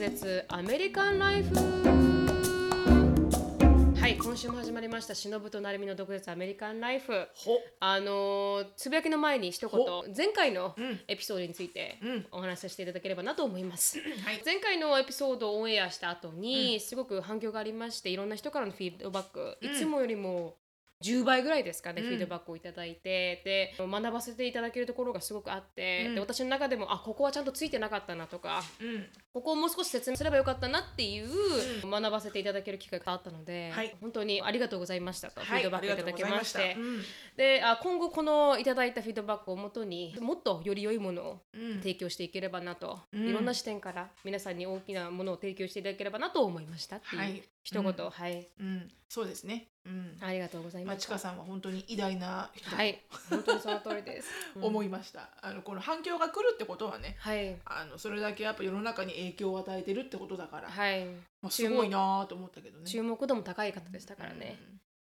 舌アメリカンライフ。はい今週も始まりましたしのぶとなるみの毒舌アメリカンライフ。ほ。あのーつぶやきの前に一言前回のうん。エピソードについてうん。お話しさせていただければなと思います、はい。前回のエピソードをオンエアした後に、すごく反響がありましていろんな人からのフィードバック、うん。いつもよりも10倍ぐらいですかね、うん。フィードバックをいただいて。で学ばせていただけるところがすごくあって、うん。で私の中でもあここはちゃんとついてなかったなとかうん。ここをもう少し説明すればよかったなっていう、学ばせていただける機会があったので、はい。本当にありがとうございましたと、フィはいードバックいただきまして。であ今後このいただいたフィードバックをもとにもっとより良いものを提供していければなと、うん。いろんな視点から皆さんに大きなものを提供していただければなと思いましたっていう、はい一言、うんはい。うん。そうですね。うん。ありがとうございまあまちかさんは本当に偉大な人。はい。本当にその通りです、うん。思いました。あのこの反響が来るってことはねはい。あのそれだけやっぱ世の中に影響を与えてるってことだからはい。まあすごいなと思ったけどね。注目度も高い方でしたからね、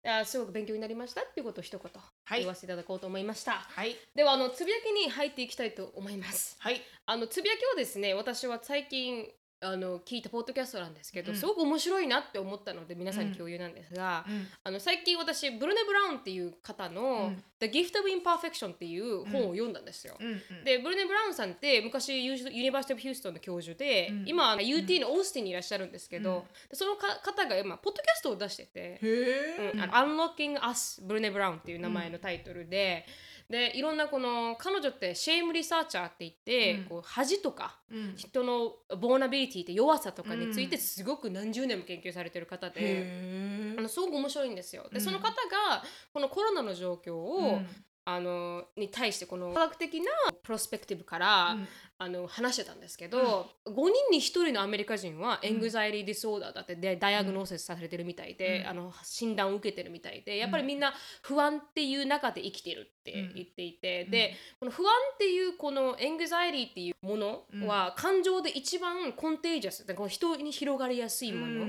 いやすごく勉強になりましたっていうことを一言はい。言わせていただこうと思いました、はい。ではあのつぶやきに入っていきたいと思います。はい。あのつぶやきはですね私は最近あの聞いたポッドキャストなんですけど、うん。すごく面白いなって思ったので皆さんに共有なんですが、うん。あの最近私ブルネ・ブラウンっていう方の「うん。The Gift of Imperfection」っていう本を読んだんですよ。うん。うん。でブルネ・ブラウンさんって昔ユーユニバーシティ・オブ・ヒューストンの教授で、うん。今あの UT のオースティンにいらっしゃるんですけど、そのか方が今ポッドキャストを出しててへえうん、あの Unlocking Us ブルネ・ブラウンっていう名前のタイトルで、でいろんなこの彼女ってシェームリサーチャーって言って、うん。こう恥とかうん。人のボーナビリティって弱さとかについてうん。すごく何十年も研究されてる方で、へあのすごく面白いんですよ。で、うん。その方がこのコロナの状況を、うんあのに対してこの科学的なプロスペクティブから、あの話してたんですけど、5人に1人のアメリカ人は anxiety disorder だってで diagnosis されてるみたいで、うん。あの診断を受けてるみたいでやっぱりみんな不安っていう中で生きてるって言っていて、うん。でこの不安っていうこの anxiety っていうものは感情で一番 contagious でこの人に広がりやすいもの。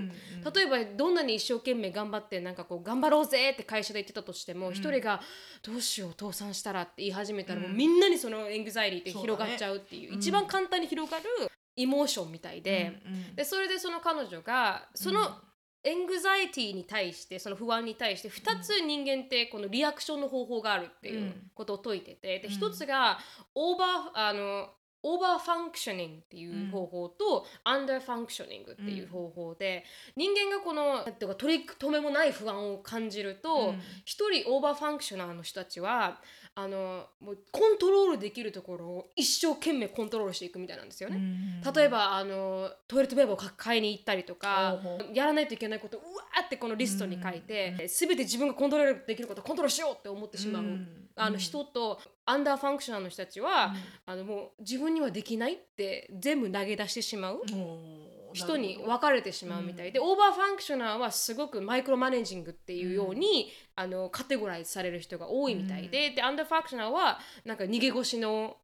例えばどんなに一生懸命頑張ってなんかこう頑張ろうぜって会社で言ってたとしても一、人がどうしよう倒産したらって言い始めたらもうみんなにその anxiety って広がっちゃうっていうね一番簡単に広がる emotion みたいで,、でそれでその彼女がその anxiety に対してその不安に対して2つ人間ってこのリアクションの方法があるっていうことを説いててで1つがオーバーあの overfunctioning っていう方法と、 underfunctioning っていう方法で、人間がこのてか取り留めもない不安を感じると一、人 overfunctioner の人たちはあのもうコントロールできるところを一生懸命コントロールしていくみたいなんですよね。例えばあのトイレットペーパーを買いに行ったりとかやらないといけないことをうわーってこのリストに書いて、全て自分がコントロールできることをコントロールしようって思ってしまう、あの人と underfunctioner の人たちは、あのもう自分にはできないって全部投げ出してしまう。人に分かれてしまうみたい。で、 overfunctioner はすごく micromanaging っていうように、あのカテゴライズされる人が多いみたいで,、で under-functioner はなんか逃げ腰の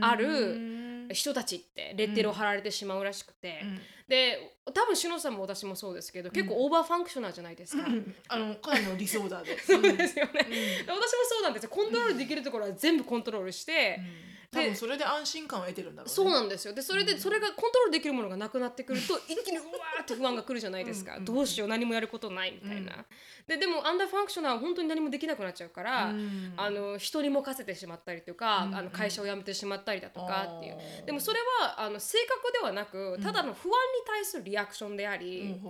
ある人たちってレッテルを貼られてしまうらしくて、で多分篠さんも私もそうですけど結構 over-functioner じゃないですか。あのかなりの理想だで そうですよね、で私もそうなんですよ。コントロールできるところは全部コントロールして、多分それで安心感を得てるんだろうね。そうなんですよ。でそれでそれがコントロールできるものがなくなってくると 一気にうわーって不安が来るじゃないですか、どうしよう何もやることないみたいな、ででも under-functioner は本当に何もできなくなっちゃうから、あの人に任せてしまったりとか、あの会社を辞めてしまったりだとかっていう、でもそれはあの性格ではなくただの不安に対するリアクションであり、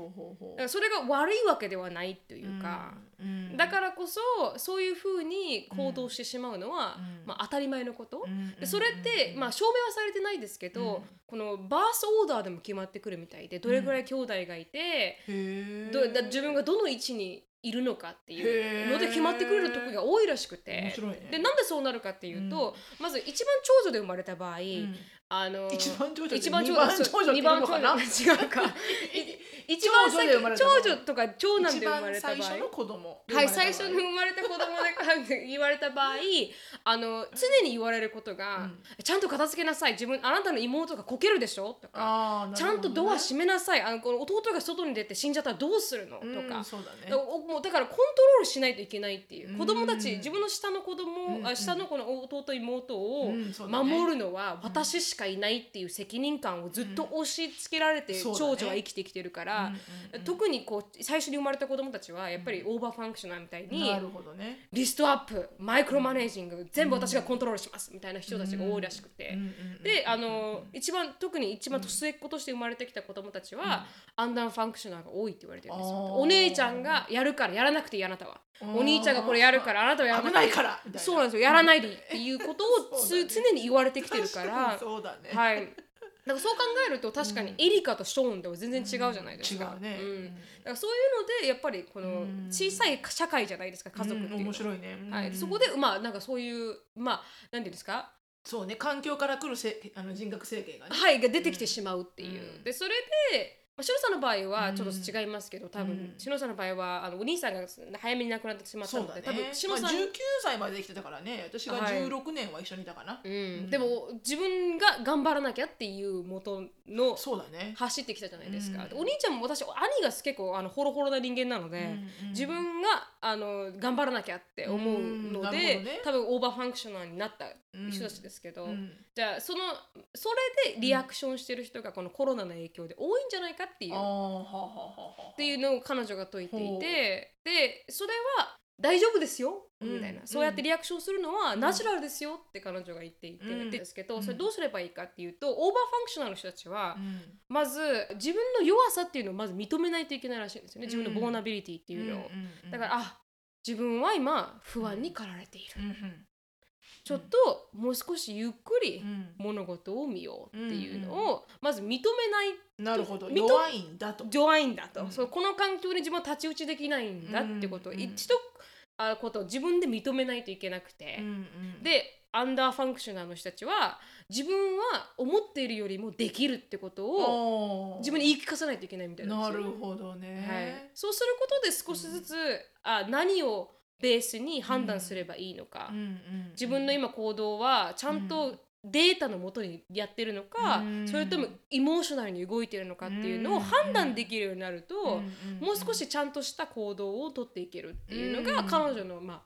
それが悪いわけではないっていうか、うん。だからこそそういうふうに行動してしまうのは、まあ、当たり前のこと、でそれって、まあ、証明はされてないですけど、このバースオーダーでも決まってくるみたいでどれぐらい兄弟がいて、どだ自分がどの位置にいるのかっていうので決まってくる時が多いらしくて。ね。でなんでそうなるかっていうと、まず一番長女で生まれた場合、あの一番長女一番長二番女二番長女違うか 一番先た場合長女とか長男一で生ま番れた場合？最初の子供。はい、最初に生まれた子供で言われた場合 あの常に言われることが、ちゃんと片付けなさい。自分あなたの妹がこけるでしょ？とか、あーちゃんとドア閉めなさい。あのこの弟が外に出て死んじゃったらどうするの、とか。うん。そうだね。もうだからコントロールしないといけないっていう。うん。子供たち自分の下の子供、うん下の子の弟妹を守るのは私しかいないっていう責任感をずっと押し付けられて長女は生きてきてるから、うんうんうん。特にこう最初に生まれた子供たちはやっぱり over-functioner みたいに、なるほどね。リストアップ micromanaging、全部私がコントロールしますみたいな人たちが多いらしくて、であの一番特に一番末っ子として生まれてきた子供たちは、under-functioner が多いって言われてるんですよお姉ちゃんがやるからやらなくていいあなたはお兄ちゃんがこれやるからあなたはやらない。からそうなんですよ。やらないでいいっていうことをね 常に言われてきてるから。そうだね。はいだからそう考えると確かにエリカとショーンでは全然違うじゃないですか、違うね。ん。だからそういうのでやっぱりこのうん。小さい社会じゃないですか家族っていううん。面白いね。はい、うんそこでまあなんかそういうまあなんていうんですか。そうね。環境から来るせあの人格制限がね。はい。が出てきてしまうっていう、うん。でそれで、まあ、さんの場合はちょっと違いますけど、多分、うん。シロさんの場合はあのお兄さんが早めに亡くなってしまったので、ね。多分シロまあ、さん、19歳まで生きてたからね。私がはい。16年は一緒にいたかな、うん。うん。でも自分が頑張らなきゃっていう元のそうだね。走ってきたじゃないですか、うん。でお兄ちゃんも私兄が結構あのホロホロな人間なので、うんうん自分があの頑張らなきゃって思うので、ね。多分 over-functioner になった人たちですけど、うん。じゃあそのそれでリアクションしてる人がこのコロナの影響で多いんじゃないかっていう、っていうのを彼女が説いていてでそれは大丈夫ですようん。みたいな、うんそうやってリアクションするのはうん natural ですよって彼女が言っていて、うん。ですけどうん。それどうすればいいかっていうと over-functional の人たちはうん。まず自分の弱さっていうのをまず認めないといけないらしいんですよね。自分のうん vulnerability っていうのを、だからあ自分は今不安に駆られている、ちょっともう少しゆっくりうん。物事を見ようっていうのうんをまず認めないなるほど。認弱いんだと。弱いんだと、うん。そうこの環境に自分は太刀打ちできないんだってこと。をうん一度あことを自分で認めないといけなくて、うんうんで under-functioner の人たちは自分は思っているよりもできるってことを自分に言い聞かせないといけないみたいな。なるほどね、はい、そうすることで少しずつ、あ何をベースに判断すればいいのか、自分の今行動はちゃんとデータのもとにやってるのか、うん。それとも emotional に動いてるのかっていうのを判断できるようになると、うん。もう少しちゃんとした行動をとっていけるっていうのが、うん。彼女の、まあ、あ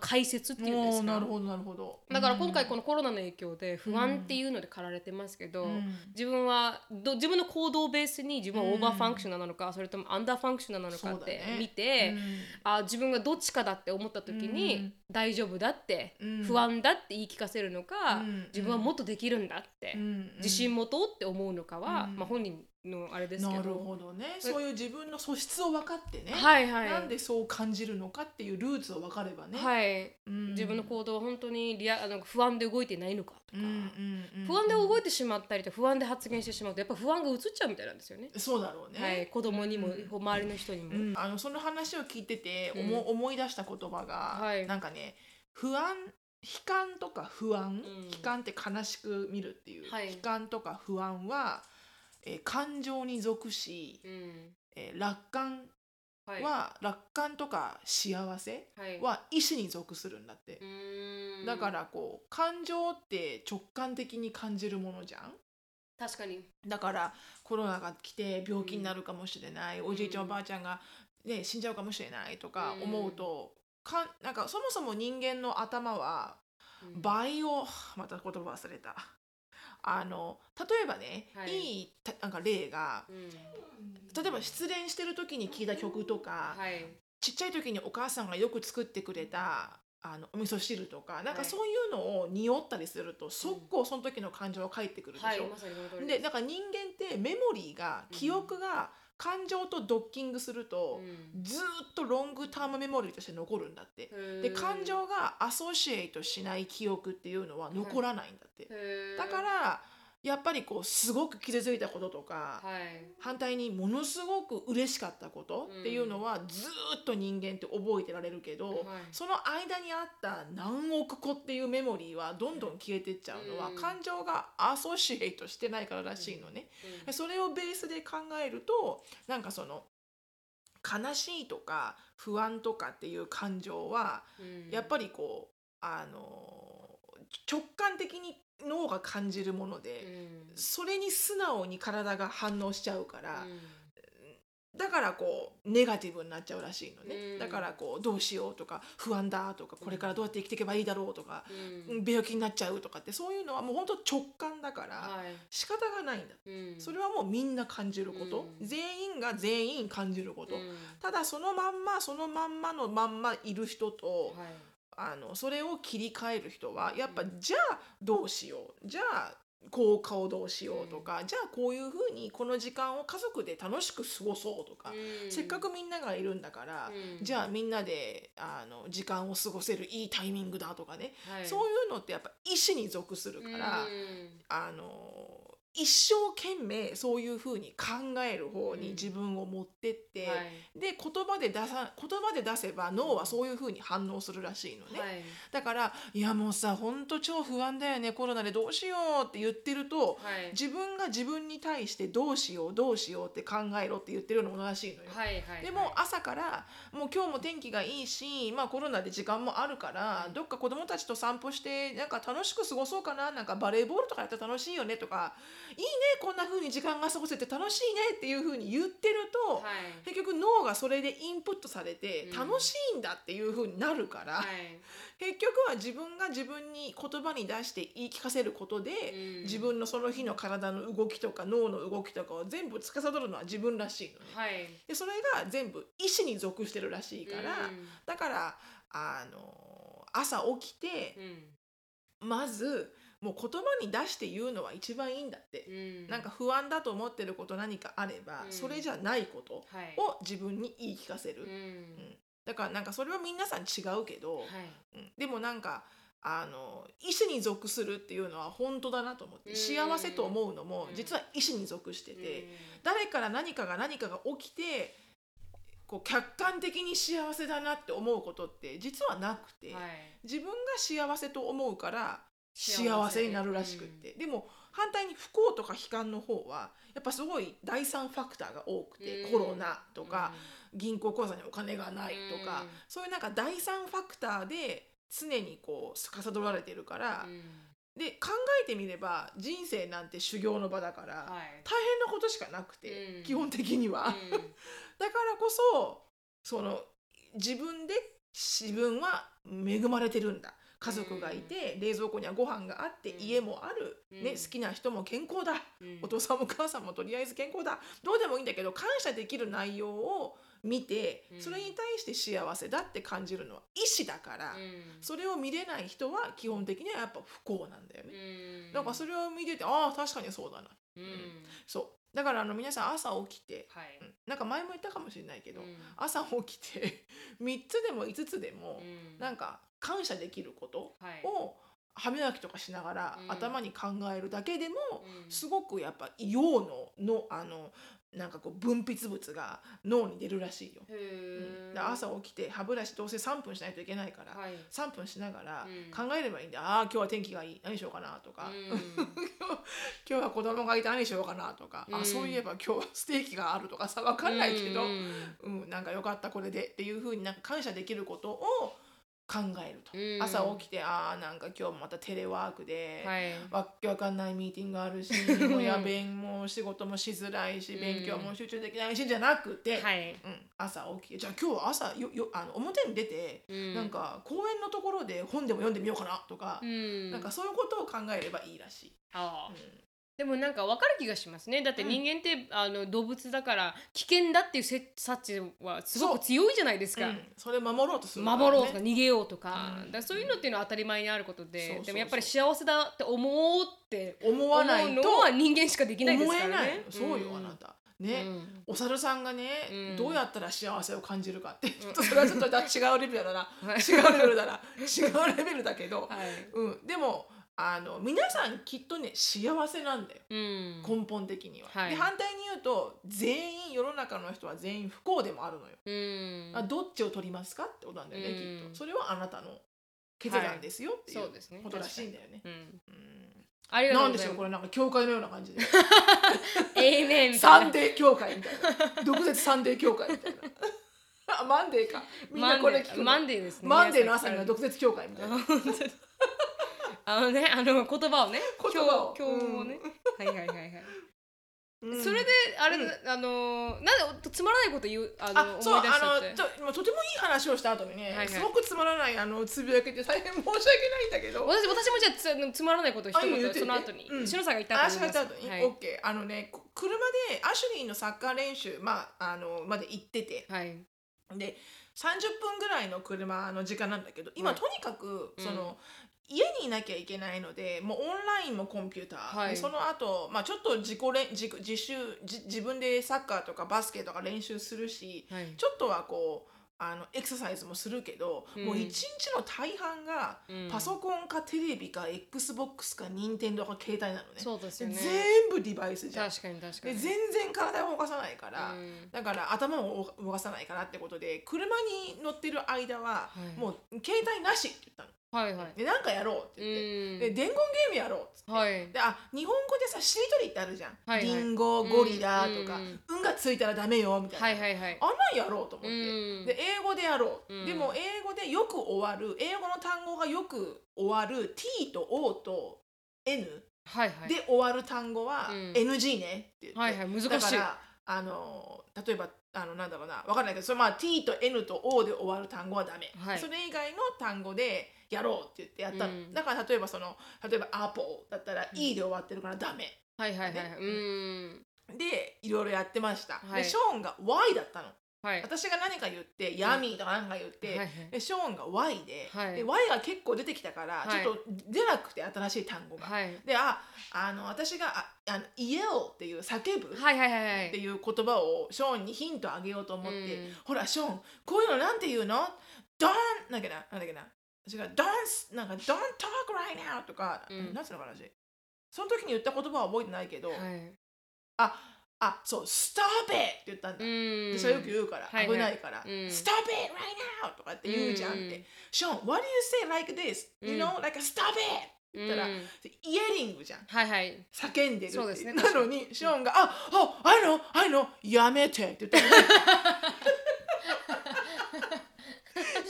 解説っていうんですか？なるほどなるほど。だから今回このコロナの影響で不安っていうので駆られてますけど、うん。自分はど自分の行動をベースに自分は over-functioner なのか、それとも under-functioner なのかって見て、うん。あ自分がどっちかだって思った時に、うん。大丈夫だって、うん。不安だって言い聞かせるのか、うん。自分はもっとできるんだって、うん。自信持とうって思うのかは、うん。まあ、本人のあれですけど。なるほどね。そういう自分の素質を分かってね、はいはい。なんでそう感じるのかっていうルーツを分かればね、はい、うん。自分の行動は本当にリアあの不安で動いてないのかとか、うんうんうん不安で動いてしまったりと不安で発言してしまうとやっぱ不安が移っちゃうみたいなんですよね。そうだろうね、はい、子供にも、うん。周りの人にも。うん。あのその話を聞いてて、おも思い出した言葉が、はい。なんかね不安悲観とか不安、ん。悲観って悲しく見るっていう、はい。悲観とか不安は、えー感情に属し、うん。えー楽観はい。は、楽観とか幸せはい。は意志に属するんだって。う、ーん。だからこう感情って直感的に感じるものじゃん。確かに。だからコロナが来て病気になるかもしれない、ん。おじいちゃんおばあちゃんが、ね、死んじゃうかもしれないとかうん。思うと、かんなんかそもそも人間の頭はうん。倍を また言葉忘れたあの例えばね、はい。い、いたなんか例がうん。例えば失恋してる時に聴いた曲とか、はい。ちっちゃい時にお母さんがよく作ってくれたあのお味噌汁とかなんはい。かそういうのを匂ったりすると、速攻その時の感情が返ってくるでしょ。はいまさにその通りでだから人間ってメモリーがうん。記憶が感情とドッキングすると、うんずーっとロングタームメモリーとして残るんだって。で感情がアソシエイトしない記憶っていうのは残らないんだって。だからやっぱりこうすごく傷ついたこととか、はい。反対にものすごく嬉しかったことっていうのはずーっと人間って覚えてられるけど、はい。その間にあった何億個っていうメモリーはどんどん消えてっちゃうのは、うん。感情がアソシエイトしてないかららしいのね。うん。それをベースで考えるとなんかその悲しいとか不安とかっていう感情はうん。やっぱりこうあの直感的に脳が感じるもので、うん。それに素直に体が反応しちゃうから、うん。だからこうネガティブになっちゃうらしいのね、うん。だからこうどうしようとか不安だとかこれからどうやって生きていけばいいだろうとか、うん。病気になっちゃうとかってそういうのはもう本当直感だからはい。仕方がないんだ、うん。それはもうみんな感じること、うん。全員が全員感じること、うん。ただそのまんまそのまんまのまんまいる人と、はいあのそれを切り替える人はやっぱ、じゃあどうしよう。じゃあ効果をどうしようとか、じゃあこういうふうにこの時間を家族で楽しく過ごそうとか、うん。せっかくみんながいるんだから、うん。じゃあみんなであの時間を過ごせるいいタイミングだとかね、はい。そういうのってやっぱ意思に属するから、うん。あの一生懸命そういうふうに考える方に自分を持ってって、はい。で言葉で出さ言葉で出せば脳はそういうふうに反応するらしいのね。はい。だから「いやもうさほんと超不安だよねコロナでどうしよう」って言ってると、はい。自分が自分に対してどうしようどうしようって考えろって言ってるようなものらしいのよ。はいはいでも朝からもう今日も天気がいいし、まあ、コロナで時間もあるからどっか子供たちと散歩してなんか楽しく過ごそうかななんかバレーボールとかやったら楽しいよねとかいいねこんな風に時間が過ごせて楽しいねっていう風に言ってると、はい。結局脳がそれでインプットされてうん。楽しいんだっていう風になるから、はい。結局は自分が自分に言葉に出して言い聞かせることで、うん。自分のその日の体の動きとか脳の動きとかを全部司るのは自分らしいのね。はい。でそれが全部意思に属してるらしいから、うん。だからあの朝起きてうん。まずもう言葉に出して言うのは一番いいんだって、うん。なんか不安だと思ってること何かあれば、うん。それじゃないことはい。を自分に言い聞かせる、うん。うん。だからなんかそれは皆さん違うけど、はい。うん。でもなんかあの意思に属するっていうのは本当だなと思って、うん。幸せと思うのもうん。実は意思に属してて、うん。誰から何かが何かが起きてこう客観的に幸せだなって思うことって実はなくて、はい。自分が幸せと思うから幸幸せせになるらしくって、でも反対に不幸とか悲観の方はやっぱすごい第三ファクターが多くて、うん。コロナとか、銀行口座にお金がないとか、うん。そういうなんか第三ファクターで常にこう司られてるから、うん。で考えてみれば人生なんて修行の場だから、はい。大変なことしかなくて、うん。基本的には。うん。だからこそその自分で自分は恵まれてるんだ家族がいて、冷蔵庫にはご飯があって、うん。家もある、ね、うん。好きな人も健康だ、うん。お父さんもお母さんもとりあえず健康だ。どうでもいいんだけど感謝できる内容を見て、うん。それに対して幸せだって感じるのは意思だから、うん。それを見れない人は基本的にはやっぱ不幸なんだよね。うん。だからそれを見ててああ確かにそうだな。うん。そうだからあの皆さん朝起きて、はい。うんなんか前も言ったかもしれないけど、うん。朝起きて 3つでも5つでもうん。なんか感謝できることはい。を歯磨きとかしながらうん。頭に考えるだけでもうん。すごくやっぱ陽ののあのなんかこう分泌物が脳に出るらしいよ。へうん。朝起きて歯ブラシどうせ3分しないといけないから、はい。3分しながらうん。考えればいいんだ、ああ今日は天気がいい。何しようかなとか、うん。今日は子供がいて何しようかなとか、うん。あそういえば今日はステーキがあるとかさ分かんないけど、うん。うん、なんかよかったこれでっていう風になんか感謝できることを考えると、うん。朝起きてああなんか今日もまたテレワークで、はい。わっけわかんないミーティングあるし もうやべんもう仕事もしづらいしうん。勉強も集中できないしじゃなくて、はい。うん、朝起きて。じゃあ今日は朝よよあの表に出て、うん。なんか公園のところで本でも読んでみようかなとか、うん。なんかそういうことを考えればいいらしい。ああうんでもなんか分かる気がしますね。だって人間って、あの動物だから危険だっていうせ察知はすごく強いじゃないですか、うん。それを守ろうとするね、守ろうとか逃げようとか,、うん。だそういうのっていうのは当たり前にあることで。でもやっぱり幸せだって思うって思思わないのは人間しかできないですからね。そうよ、あなた。ね、うん。お猿さんがね、うん。どうやったら幸せを感じるかってちょっとそれはちょっとだ違うレベルだな、はい。違うレベルだな。違うレベルだけど、はい。うん、でもあの皆さんきっとね幸せなんだようん根本的には。はいで反対に言うと全員世の中の人は全員不幸でもあるのよ。うんあどっちを取りますかってことなんだよね、うんきっと。それはあなたの決断ですよっていそううですねことらしいんだよね。うんうんありがとうなんでしょうこれなんか教会のような感じで。す amen Sunday 教会みたいな。毒舌 Sunday 教会みたいな。あ Monday か。みんなこれ聞くの Monday ですね Monday の朝には毒舌教会みたいな。あのねあの言葉をね言葉を。今日今日もね、はいはいはいはい。うん。それであれ、うん。あのなんでつまらないこと言うあのあそう思い出しちゃあって？のととてもいい話をした後にね、すごくつまらないあのつぶやきで大変申し訳ないんだけど。私私もじゃあつあのつまらないことを一言ってその後に、うん。しのさんが言ったあ後に言います。しがった後に、はい。オッケー。あのねこ車でアシュリーのサッカー練習まああのまで行ってて。はい。で30分ぐらいの車の時間なんだけど今、はい。とにかくうん。その、家にいなきゃいけないのでもうオンラインもコンピューター、はい。でその後、まあちょっと自己練自己自習自自分でサッカーとかバスケとか練習するしはい。ちょっとはこうあのエクササイズもするけど、うん。もう一日の大半がうん。パソコンかテレビか XBOX か任天堂か携帯なのね。そうですよね。全部デバイスじゃん。確かに確かでに全然体を動かさないから、うん。だから頭を動かさないからってことで車に乗ってる間は、はい。もう携帯なしって言ったのはいはい。でなんかやろうってう言って、ん。で伝言ゲームやろうっつって、はい。であ日本語でさしりとりってあるじゃん、はいはい。リンゴゴリラとか、うん運がついたらダメよみたいな、はいはいはい。あんなんやろうと思って、うん。で英語でやろう、うん。でも英語でよく終わる。英語の単語がよく終わる。T と O と N はいはい。で終わる単語はうん。NG ねって言って、はいはい。難しい。だからあの例えばあのなんだろうなわかんないけどそれまあ T と N と O で終わる単語はダメ、はい。それ以外の単語でやろうって言ってやったの、うん。だから例えばその例えば Apple だったら E で終わってるからダメ、はいはいはいね。うん。でいろいろやってました、はい。でショーンが Y だったのはい。私が何か言って、ヤミーとか何か言って、はいはい。でショーンが Y で,、はい。で Y が結構出てきたから、はい。ちょっと出なくて新しい単語が、はい。でああの私がああの「イエル」っていう叫ぶ、っていう言葉をショーンにヒントあげようと思って、うん。ほらショーンこういうのなんて言うの？ドンなんだっけな？なんだっけな？私がドンスなんか Don't talk right now とか、うん。なんつうのかな私。その時に言った言葉は覚えてないけど、はい。ああそう Stop it って言ったんだ、うん。私はよく言うから、危ないから、うん。Stop it right now とかって言うじゃんって、うん。ショーン What do you say like this? You うん know like Stop it! うん言ったらイエリングじゃん。はいはい。叫んでるそうですね。なのに。ショーンが「ああ I know I know やめて」って言ったの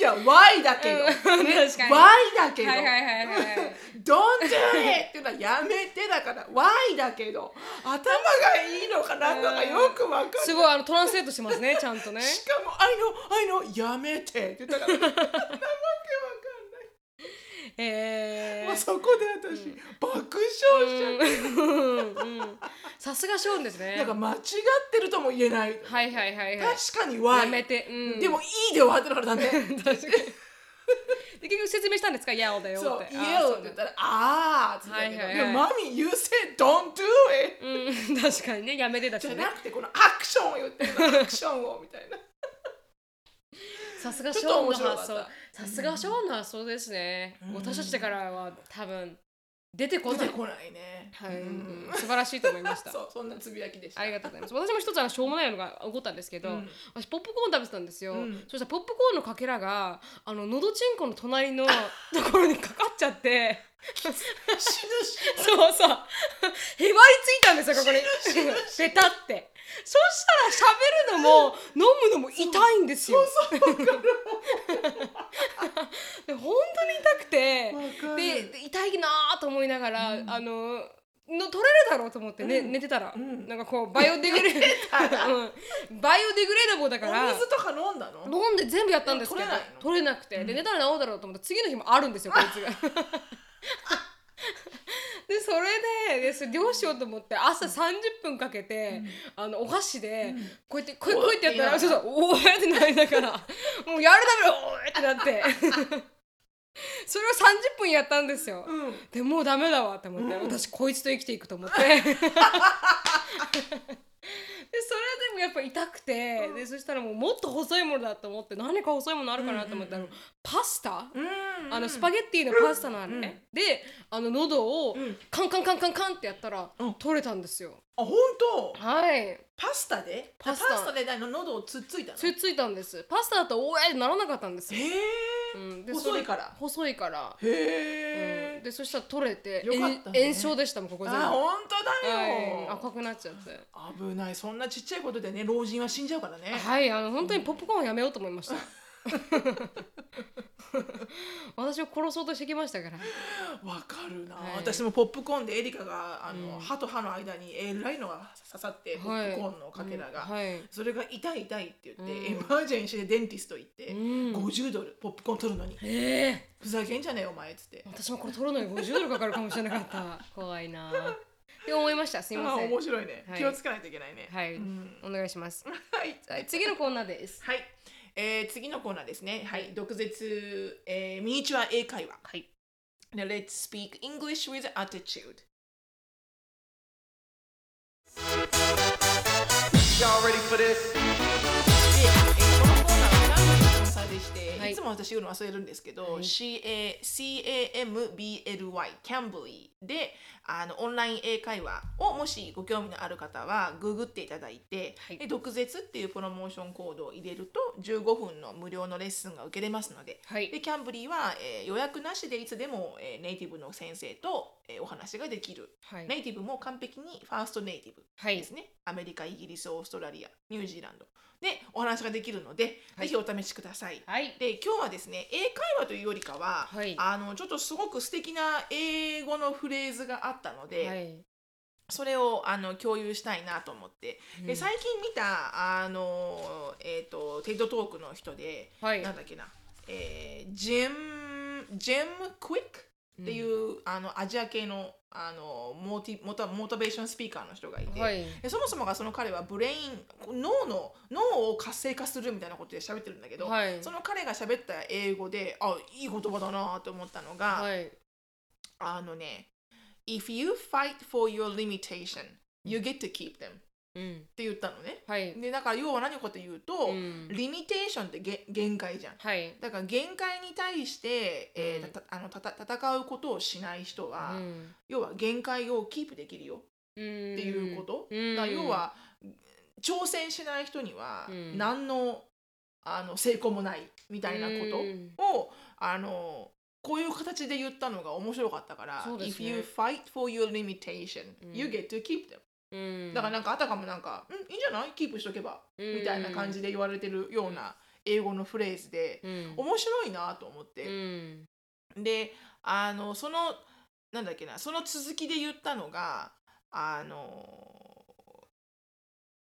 いや Why だけど、うん。ね？確かだけど、はいはいはいはいはい。Don't do it! っていうのはやめてだから。Why だけど。頭がいいのかなんだかよくわかんない。すごいあのトランスレートしますねちゃんとね。しかも「I know I know やめて」って言ったから。なわけわかんないへえ もうそこで私、爆笑しちゃって、うん。うん。さすがショーンですね。なんか間違ってるとも言えない、はいはいはいはい。確かにやめて、うん、でも「いい」で終わってるからダメ確かに。で結局説明したんですか「やおだよ」そう「って家を」って言ったら「ああ」って言った。けど、はいはいはい。でもマミー You said don't do it うん。確かにね。やめてだしね。じゃなくてこのアクションを言ってるの。アクションをみたいな。さすがショーンの面白かった。発想さすがショーンの発想ですね、うん。私たちだからは多分出てこない。出てこないね。はい、うん。素晴らしいと思いました。そうそんなつぶやきでした。ありがとうございます。私も一つあのしょうもないのが起こったんですけど、うん。私ポップコーン食べてたんですよ、うん。そしたらポップコーンのかけらがあののどちんこの隣のところにかかっちゃって。死ぬ死ぬ。そうそう。へばりついたんですよここに。死ぬ死ぬベタってそしたら喋るのも飲むのも痛いんですよ。で本当に痛くてでで痛いなーと思いながら、うん。あのの取れるだろうと思って、ねうん。寝てたら、うん。なんかこうバイオデグレうん、バイオデグレーダブルだからお水とか飲んだの？飲んで全部やったんですけど取れないの？取れなくて、うん。で寝たら治るだろうと思って次の日もあるんですよこいつが。でそれででそれどうしようと思って朝30分かけて、あのお箸でうん。こうやってこうこうやってやったらそうそうおーってなりながらもうやるためにおーってなって。それを30分やったんですよ。うん。でもうダメだわって思って、うん。私こいつと生きていくと思って でそれでもやっぱ痛くて、うん。でそしたらもうもっと細いものだと思って何か細いものあるかなと思ったら、うんうんパスタ、うんあのスパゲッティのパスタなのね、うん。であの喉をうん。カンカンカンカンカンってやったら、うん。取れたんですよあ本当？はい。パスタで？パスタ。で何の喉をつっついたの？ついついたんです。パスタだとおえってならなかったんですよ、へえうん、で細いから？細いから、へえ、うん、でそしたら取れてよかったね。炎炎症でしたもんここ全部。あ本当だはい。よ、赤くなっちゃって。危ない。そんなちっちゃいことでね老人は死んじゃうからね。はいあの本当にポップコーンやめようと思いました私を殺そうとしてきましたから。わかるな、はい。私もポップコーンでエリカがあの、うん。歯と歯の間にえらいのが刺さって、ポップコーンのかけらが、うん。はい。それが痛い痛いって言って、うん。エマージェンシーでデンティスト行って、うん。50ドルポップコーン取るのに。ええ。ふざけんじゃねえよお前っつって。私もこれ取るのに50ドルかかるかもしれなかった。怖いな。って思いました。すいまあせん。面白いね、はい。気をつけないといけないね。はい、うん。お願いします。はい。はい。次のコーナーです。はい、えー、次のコーナーですねはい毒舌、えー、ミニチュア英会話はい Now let's speak English with attitude Y'all ready for this? して、はい。い、つも私言うの忘れるんですけど、はい。CA CAMBLY キャンブリーであのオンライン英会話をもしご興味のある方はググっていただいて、はい。で毒舌っていうプロモーションコードを入れると15分の無料のレッスンが受けれますので、はい。でキャンブリーは、えー予約なしでいつでも、えーネイティブの先生と、えーお話ができる、はい。ネイティブも完璧にファーストネイティブはいですね、アメリカイギリスオーストラリアニュージーランドでお話ができるので、はい。ぜひお試しください。はい。で今日はですね英会話というよりかは、はい。あのちょっとすごく素敵な英語のフレーズがあったので、はい。それをあの共有したいなと思って、うん。で最近見たあの、えー、と TED Talk の人で、はい。なんだっけな、えー Jim Jim Kwik っていう、あのアジア系のあのモーティモタ motivation speaker の人がいて、はい。でそもそもがその彼はブレイン脳の脳を活性化するみたいなことで喋ってるんだけど、はい。その彼が喋った英語であいい言葉だなと思ったのが、はい。あのね If you fight for your limitation you get to keep them うん。って言ったのね。はい。でだから要は何かというと、うん。リミテーションってげ限界じゃん。はい。だから限界に対して、えーうん。たたあのたた戦うことをしない人は、うん。要は限界をキープできるよ。っていうこと、うん。だから要は挑戦しない人にはうん。何の,、あの成功もないみたいなことを、あのこういう形で言ったのが面白かったから、そうです If ね you fight for your limitation, うん you get to keep them、うん。だからなんかあたかもなんか、うん、いいんじゃない？キープしとけば、うん。みたいな感じで言われてるような英語のフレーズで、うん。面白いなと思っうて、ん。であのそのなんだっけなその続きで言ったのがあの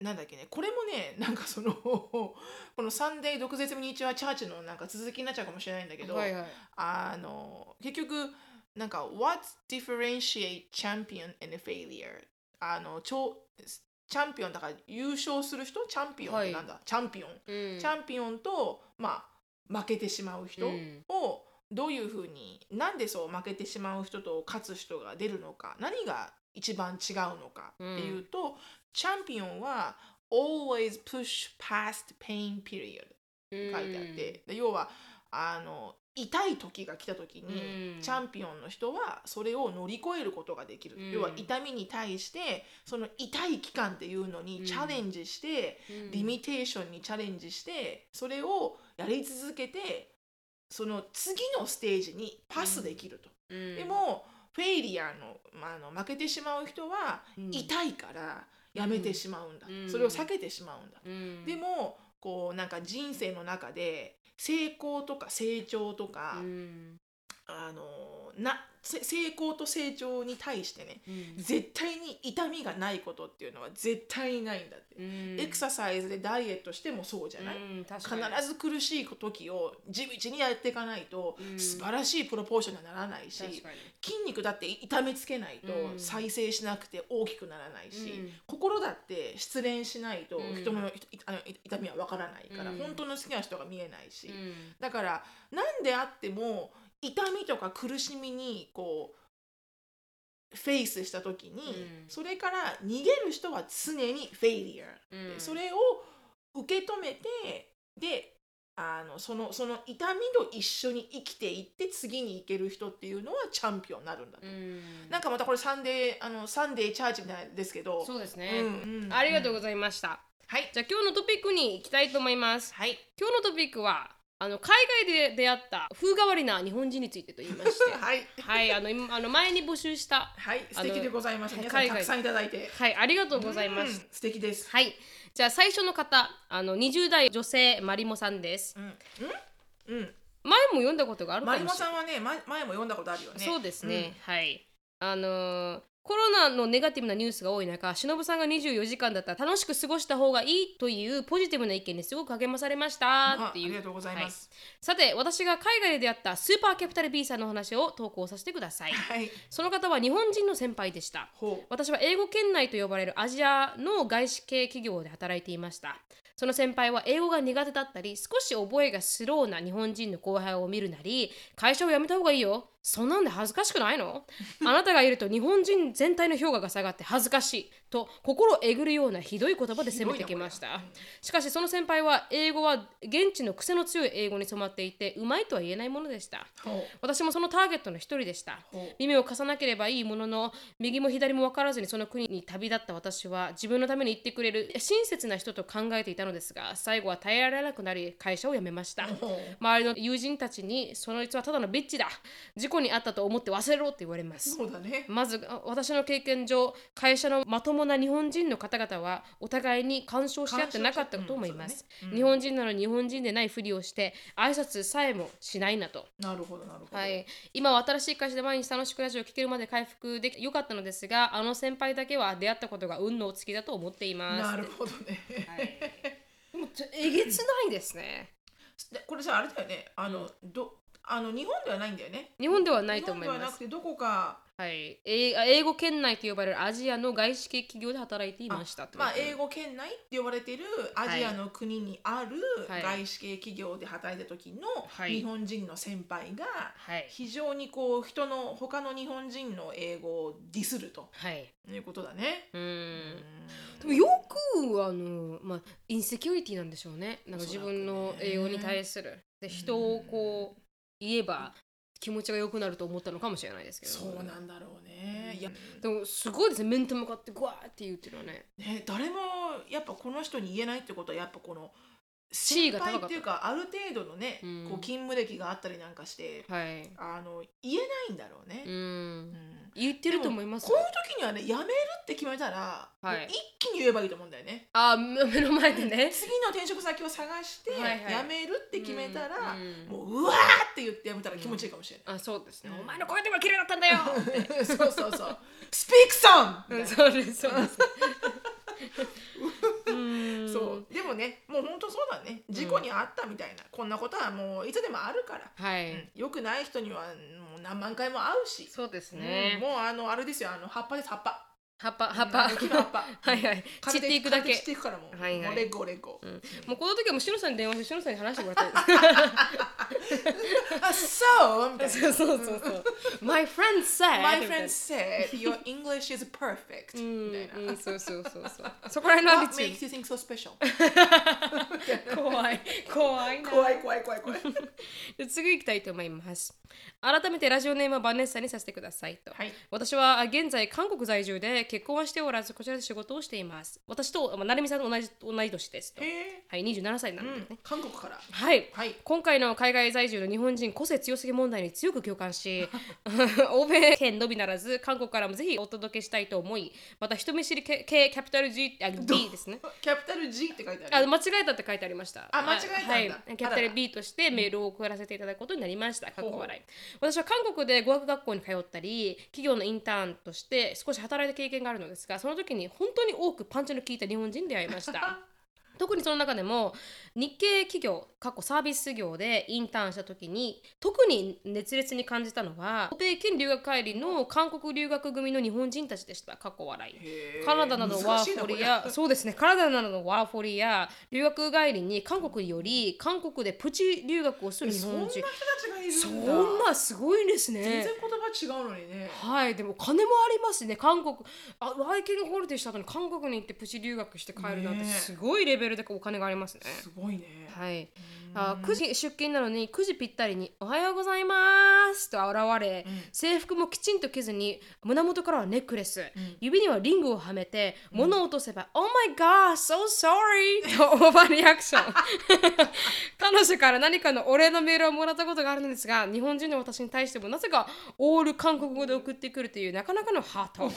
なんだっけねこれもねなんかその この「サンデー毒舌ミニチュアチャーチ」のなんか続きになっちゃうかもしれないんだけど、はいはい。あの結局なんか「What differentiate champion and a failure?」あの超チャンピオンだから優勝する人チャンピオンってなんだ、チャンピオン。うん。チャンピオンと、まあ、負けてしまう人うん。をどういうふうになんでそう負けてしまう人と勝つ人が出るのか何が一番違うのかっていうと、チャンピオンは always push past pain period 書いてあって、で要はあの痛い時が来た時に、うん。チャンピオンの人はそれを乗り越えることができる、うん。要は痛みに対してその痛い期間っていうのにチャレンジして、うん。リミテーションにチャレンジしてそれをやり続けてその次のステージにパスできると。うん。でもフェイリアの,、まあ、あの負けてしまう人はうん。痛いからやめてしまうんだ、うん。それを避けてしまうんだ、うん。でもこうなんか人生の中で成功とか成長とか、うん。あのなせ成功と成長に対してねうん。絶対に痛みがないことっていうのは絶対にないんだって、うん。エクササイズでダイエットしてもそうじゃない、うん確必ず苦しい時を地道にやっていかないとうん。素晴らしいプロポーションにはならないし、筋肉だって痛めつけないとうん。再生しなくて大きくならないし、うん。心だって失恋しないとうん。人のいあのい痛みはわからないから、うん。本当の好きな人が見えないし、うん。だから何であっても痛みとか苦しみにこう face した時に、うん。それから逃げる人は常に failure、うん。それを受け止めてであのそのその痛みと一緒に生きていって次に行ける人っていうのはチャンピオンになるんだと、うん。なんかまたこれ Sunday あの Sunday church みたいですけど。そうですね、うんうん。ありがとうございました、はい。じゃあ今日のトピックに行きたいと思います。はい。今日のトピックはあの海外で出会った風変わりな日本人についてと言いまして。はい。はいあの今あの前に募集したはい。素敵でございますはい皆さん海外。たくさんいただいて。はいありがとうございます、うん素敵です。はい。じゃあ最初の方あの20代女性マリモさんです。うん。うん。うん。前も読んだことがあるかマリもしれない。モさんはね前前も読んだことあるよね。そうですね、はい。あのーコロナのネガティブなニュースが多い中、しのぶさんが24時間だったら楽しく過ごした方がいいというポジティブな意見にすごく励まされましたっていう。あありがとうございますさて、私が海外で出会ったスーパーキャピタル B さんの話を投稿させてください。はいその方は日本人の先輩でした。私は英語圏内と呼ばれるアジアの外資系企業で働いていました。その先輩は英語が苦手だったり、少し覚えがスローな日本人の後輩を見るなり、会社を辞めた方がいいよ。そんなんで恥ずかしくないの？あなたがいると日本人全体の評価が下がって恥ずかしいと心をえぐるようなひどい言葉で責めてきました。しかしその先輩は英語は現地の癖の強い英語に染まっていてうまいとは言えないものでした。私もそのターゲットの一人でした。耳を貸さなければいいものの右も左も分からずにその国に旅立った私は自分のために言ってくれる。親切な人と考えていたのですが最後は耐えられなくなり会社を辞めました。周りの友人たちにその人はただのビッチだ。事故に遭ったと思って忘れろって言われます。そうだね。まずあ私の経験上会社のまともな日本人の方々はお互いに干渉し合ってなかったと思います、うんね。うん。日本人なのに日本人でないふりをして挨拶さえもしない。なとなるほどなるほど。はい、今は新しい会社で毎日楽しくラジオを聴けるまで回復できよかったのですがあの先輩だけは出会ったことが運のお付きだと思っています。なるほどね。はい、でもえげつないですね。でこれさあれだよね。あのどあの日本ではないんだよね。日本ではないと思い日本ではます。なくてどこか。はい、えー英語圏内と呼ばれるアジアの外資系企業で働いていましたまあ英語圏内って呼ばれてるアジアの国にあるはい。外資系企業で働いた時のはい。日本人の先輩がはい、非常にこう人の他の日本人の英語をディスるとはい、いうことだね。ううんん。でもよくあの、まあ、インセキュリティなんでしょうね。なんか自分の英語に対する。で人をこう言えば気持ちが良くなると思ったのかもしれないですけど。そうなんだろうね。いや。でもすごいですね面と向かってグワーって言うっていうのはね。ね誰もやっぱこの人に言えないってことはやっぱこの先輩っていうかある程度のね、うん。こう勤務歴があったりなんかしてはい。あの言えないんだろうね。うん。うん言ってると思いますこういう時にはねやめるって決めたら、はい。もう一気に言えばいいと思うんだよね。あ 目の前でね。次の転職先を探してはいはい。やめるって決めたら、うんもううわーって言ってやめたら気持ちいいかもしれない。あそうですね、うんお前の声とか綺麗だったんだよ そうそうそう。スピークソンうんそうですそうです でもねもう本当そうだね。事故に遭ったみたいな、こんなことはもういつでもあるから、はい、うん。よくない人にはもう何万回も会うし、そうですうん。ね、もうあのあれですよ。あの葉っぱです葉っぱ葉っぱ葉っぱ。葉っぱ。はいはい。散っていくだけ。散っていくからもう,、はいはい。レッゴレッゴ、うん。もうこの時はもうしのさんに電話してしのさんに話してもらってあそう？みたいな。そうそうそうそう。My friend said My friend な said your English is perfect うん。みたいな、うん。そうそうそうそう。そこら辺のア What ティ makes you think so special? 怖い。怖いな。怖い怖い怖い怖い。で次行きたいと思います。改めてラジオネームはバネッサにさせてくださいと、はい。私は現在韓国在住で結婚はしておらずこちらで仕事をしています。私と、まあ、成美さんと同じ同い年ですと。はい27歳なのでね、うん、韓国から。はい。はい。今回の海外在住の日本人個性強すぎ問題に強く共感し 欧米圏のみならず韓国からもぜひお届けしたいと思いまた人見知り系系キャピタル G あ D ですね。キャピタル G って書いてあるあ間違えたって書いてありました。あ間違えたんだ。はい、キャピタル B としてメールを送らせていただくことになりました。かっこ笑い。私は韓国で語学学校に通ったり、企業のインターンとして少し働いた経験があるのですが、その時に本当に多くパンチの効いた日本人に出会いました。特にその中でも日系企業過去サービス業でインターンした時に特に熱烈に感じたのは欧米圏留学帰りの韓国留学組の日本人たちでした。過去笑い。カナダなどワーホリやそうですね。カナダなどのワーホリや留学帰りに韓国により韓国でプチ留学をする日そんな本人人たちがいるそんだ。んなすごいですね。全然言葉違うのにね。はい。でも金もありますね。韓国あワイキングホリデーした後に韓国に行ってプチ留学して帰るなんてすごいレベルでお金がありますね。すごいね。はいあ9時出勤なのに9時ぴったりに「おはようございます」と現れ、制服もきちんと着ずに胸元からはネックレス、指にはリングをはめて、物を落とせば「Oh my god so sorry」とオーバーリアクション。彼女から何かのお礼のメールをもらったことがあるのですが日本人の私に対してもなぜかオール韓国語で送ってくるというなかなかのハート。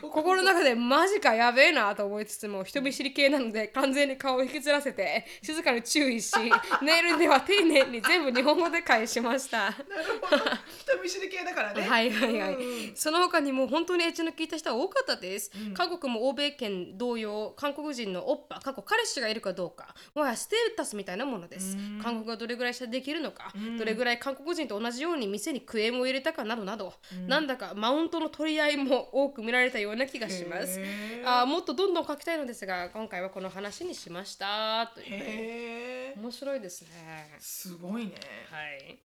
心の中でマジかやべえなと思いつつも人見知り系なので完全に顔を引きずらせて静かに注意しメールでは丁寧に全部日本語で返しました。なるほど。人見知り系だからね。はいはいはい、うんその他にも本当にエッジの効いた人は多かったです、韓国も欧米圏同様韓国人のオッパ過去彼氏がいるかどうかもはやステータスみたいなものです、韓国がどれぐらい下できるのか、どれぐらい韓国人と同じように店にクレームを入れたかなどなど、なんだかマウントの取り合いも多く見られたような気がします。あーもっとどんどん書きたいのですが今回はこの話にしました。という面白いですねすごいねはい。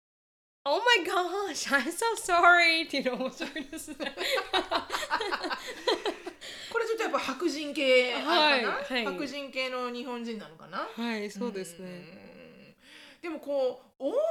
Oh my gosh, I'm so sorry っていうの面白いですね。これちょっとやっぱ白人系はいはい白人系の日本人なのかな？はい、そうですね。うんでもこうオーバーリ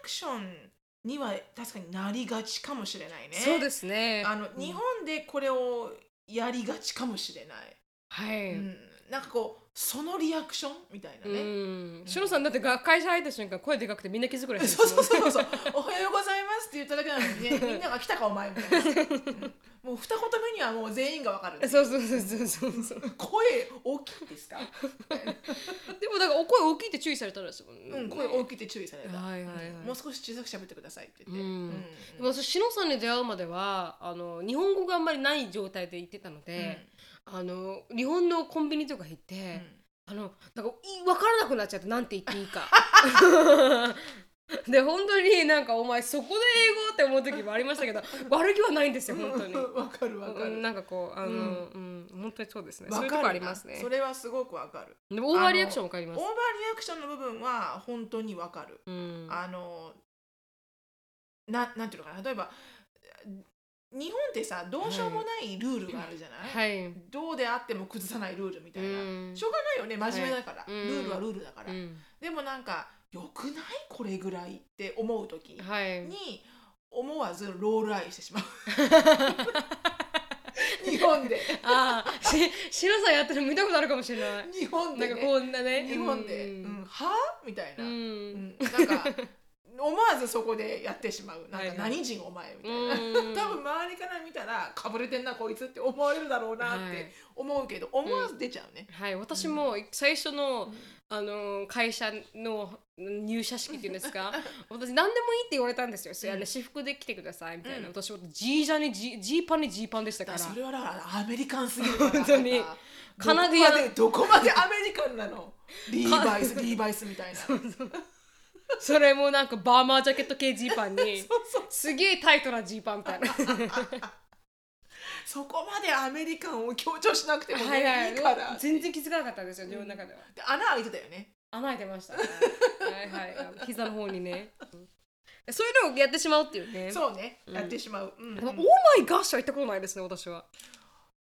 アクションには確かになりがちかもしれないねそうですね。あの日本でこれをやりがちかもしれない、はい。うん、なんかこうそのリアクションみたいなうね、ん。しのさんだってが会社入った瞬間声でかくてみんな気づくらしいですそうもんそうそうそう。おはようございますって言っただけなのにねみんなが来たかお前みたいな、う んもう二言目にはもう全員がわかるそう。そうそうそうそうそう。声大きいですか、でもだからお声大きいって注意されたらですもんね。うん、声大きいって注意された、はいはいはい。もう少し小さく喋ってくださいって言って、うん。うん。でも私しのさんに出会うまではあの日本語があんまりない状態で行ってたので、あの日本のコンビニとか行って、あのなんかい分からなくなっちゃってなんて言っていいか。で本当になんかお前そこで英語って思う時もありましたけど悪気はないんですよ本当に。わかるわかるうんなんかこうあの、ううん本当にそうですね。わかるそういうとこありますねそ。れはすごくわかるでもオーバーリアクションわかります？オーバー。リアクションの部分は本当にわかる、うん。あのななんていうのかな例えば日本ってさどうしようもないルールがあるじゃない、はい。どうであっても崩さないルールみたいな、うん。しょうがないよね真面目だから、はいうん。ルールはルールだから、うん。でもなんかよくないこれぐらいって思う時はい。に思わずロールアイしてしまう。日本で。ああ、し、しのさんやってるの見たことあるかもしれない。日本で、なんかね、こんなね。日本で、ううん。んは？みたいな、ううんん。なんか思わずそこでやってしまう。なんか何人お前みたいな、うん。多分周りから見たらかぶれてんなこいつって思われるだろうなっはい。て思うけど、思わず出ちゃうね、はい、私も最初の、あの会社の入社式っていうんですか？私何でもいいって言われたんですよ、それあの私服で来てくださいみたいな、うん。私はジージャンにジジーパンにジーパンでしたから。らそれはだからアメリカンすぎる本当に。カナディアン。どこまでどこまでアメリカンなの？リーバイスリーバイスみたいな。それもなんかバーマージャケット系ジーパンに すげえタイトなジーパンみたいな。そこまでアメリカンを強調しなくても、ねはいはい。いいから。全然気づかなかったんですよ自分の中では、で穴開いてたよね。穴開いてました、ね、はいはい。膝の方にね、うん。そういうのをやってしまうっていうね。そうね、うん。やってしまう、うん。 Oh my gosh は行ったことないですね私は。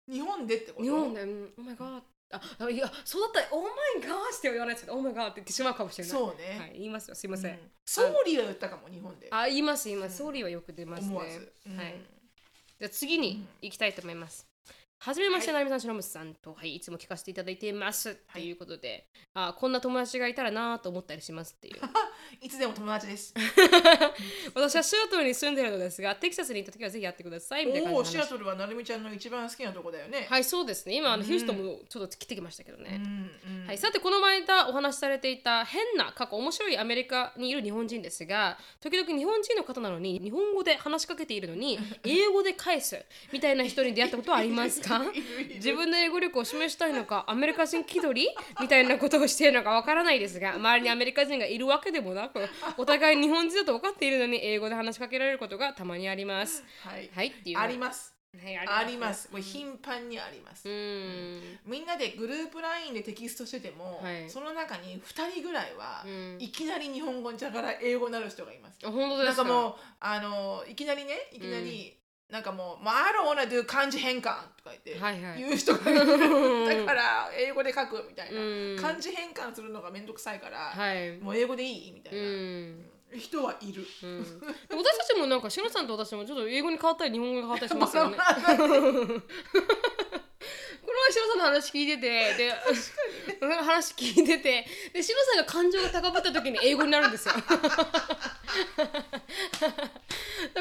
日本でってこと？日本で、うん、 oh my god ああいやそうだったら oh my god って言わないですけど oh my god って言ってしまうかもしれない。そうね、はい、言いますよすいません、うん。 Sorry は言ったかも日本で。あ言います言います、 sorry はよく出ますね。はい。じゃあ次に行きたいと思います。はじめまして、なるみさん、しのぶさんと、はい、いつも聞かせていただいています。っていうことで、あこんな友達がいたらなと思ったりしますっていう。いつでも友達です。私はシアトルに住んでるのですがテキサスに行った時はぜひやってくださいみたいなシアトルはなるみちゃんの一番好きなとこだよね。はいそうですね今あのヒューストンもちょっと来てきましたけどね、うんうんはい、さてこの間お話しされていた変な過去面白いアメリカにいる日本人ですが時々日本人の方なのに日本語で話しかけているのに英語で返すみたいな人に出会ったことはありますか？自分の英語力を示したいのかアメリカ人気取り？みたいなことをしているのかわからないですが周りにアメリカ人がいるわけでもなくお互い日本人だと分かっているのに英語で話しかけられることがたまにあります。はい。はいっていうあります。はい、あります。もう頻繁にありますう。んみんなでグループラインでテキストしてても、はいその中に2人ぐらいは、うんいきなり日本語だから英語になる人がいます。あ本当ですか？なんかもうあのいきなりねいきなり、なんかもう「まあ、I don't wanna do 漢字変換」とか言って、はいはい。言う人がいる。だから英語で書くみたいな、うん。漢字変換するのがめんどくさいから、はい。もう英語でいいみたいうな、ん。人はいる。うん、で私たちもなんかしのさんと私もちょっと英語に変わったり日本語に変わったりしますよね。この前しのさんの話聞いててで話聞いててでしのさんが感情が高ぶった時に英語になるんですよ。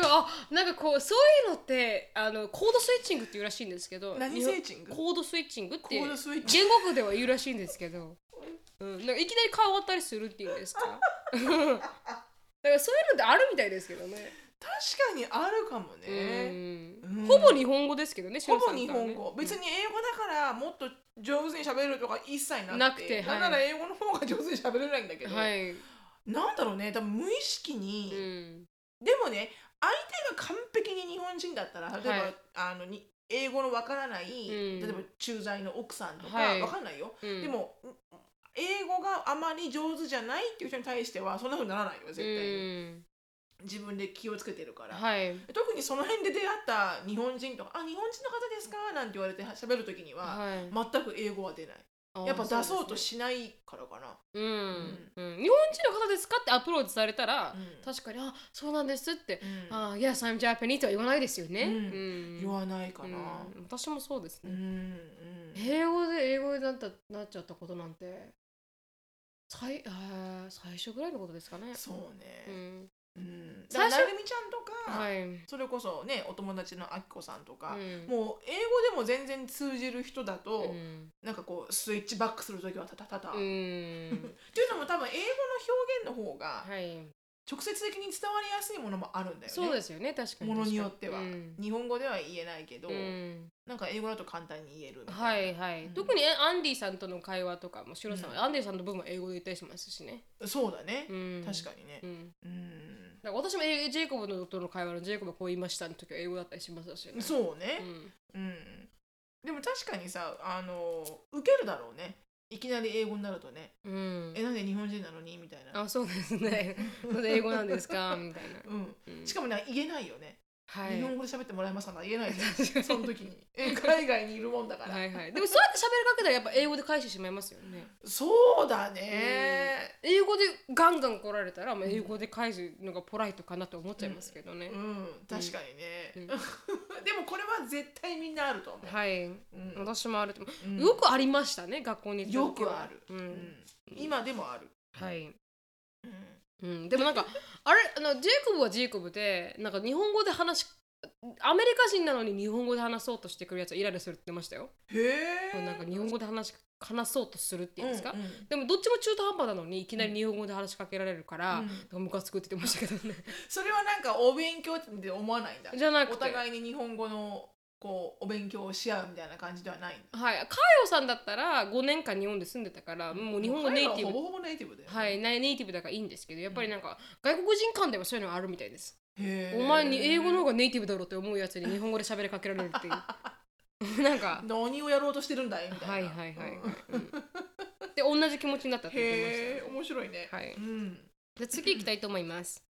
だからあなんかこうそういうのってあのコードスイッチングっていうらしいんですけど何スイッチング？コードスイッチングっていうコードスイッチ言語学では言うらしいんですけど、うん、なんかいきなり変わったりするっていうんですか？だからそういうのってあるみたいですけどね。確かにあるかもうね。ん。うん。ほぼ日本語ですけどね、しほぼ日本語、別に英語だからもっと上手に喋るとか一切なくて。なくてはい。ら英語の方が上手に喋れないんだけど、はい。なんだろうね。多分無意識うに、ん。でもね相手が完璧に日本人だったら例えば、はい。あのに英語のわからない、ん。例えば駐在の奥さんとか、はい。わかんないよ、うん。でも英語があまり上手じゃないっていう人に対してはそんな風にならないよ絶対に、うん。自分で気をつけてるから、はい。特にその辺で出会った日本人とか「あ日本人の方ですか?」なんて言われて喋る時には、はい。全く英語は出ない。あやっぱ出そうとしないからかな、ねうん。うん。日本人の方ですかってアプローチされたらうん、確かに、あ、そうなんですって。うんあ、Yes, I'm Japanese とは言わないですよね。言わないかうな、ん私もそうですうんうね。ん英語で英語でなったなっちゃったことなんて。最あー最初ぐらいのことですかね。そううね、ん。うん、最初だからなるみちゃんとか、はい。それこそねお友達のあきこさんとか、うんもう英語でも全然通じる人だと、うんなんかこうスイッチバックする時はタタタタ、う ってん。いうのも多分英語の表現の方がはい。直接的に伝わりやすいものもあるんだよね。そうですよね、確かに。ものによっては、うん。日本語では言えないけど、うん。なんか英語だと簡単に言えるみたいな。はいはい、うん。特にえアンディさんとの会話とかもシロさんは、うん。アンディさんの部分は英語で言ったりしますしね、そうだね、うん、確かにね。うん、うん、だから私もえジェイコブのとの会話のジェイコブはこう言いましたの時は英語だったりしますしね。そうね。うん。うん、でも確かにさあの受けるだろうねいきなり英語になるとねうん。えなんで日本人なのに？みたいな。あそうですね。英語なんですか？みたいな、うん。うん。しかもね言えないよね、はい。日本語で喋ってもらえますかな？言えないじゃんその時に。え海外にいるもんだから、はいはい。でもそうやって喋りかけたらやっぱ英語で返してしまいますよね。そうだね。英語でガンガン来られたら、まあ、英語で返すのがポライトかなと思っちゃいますけどね、うん、確かにね、うん。でもこれは絶対みんなあると思う、はい。うん。私もあると思う。うん。よくありましたね学校によくある、ううんん、今でもある、はい、うんうん、でもなんかあれあのジェイコブはジェイコブでなんか日本語で話しアメリカ人なのに日本語で話そうとしてくるやつはイライラするって言ってましたよ、へえ。なんか日本語で話し話そうとするっていうんですか、うんうん。でもどっちも中途半端なのにいきなり日本語で話しかけられるから、うん。かムカつくって言ってましたけどね。それはなんかお勉強って思わないんだ。じゃなくて。お互いに日本語のこうお勉強をし合うみたいな感じではないはいカイオさんだったら5年間日本で住んでたからもう日本語ネイティブ。ほぼほぼネイティブだよね、はい、ネイティブだからいいんですけどやっぱりなんか外国人間ではそういうのがあるみたいです。お前に英語の方がネイティブだろうって思うやつに日本語で喋りかけられるっていう。なんか。何をやろうとしてるんだい？みたいな。はいはいはい、うんはい。うん。で同じ気持ちになったって言ってました。へえ面白いね。はい。うん。で次行きたいと思います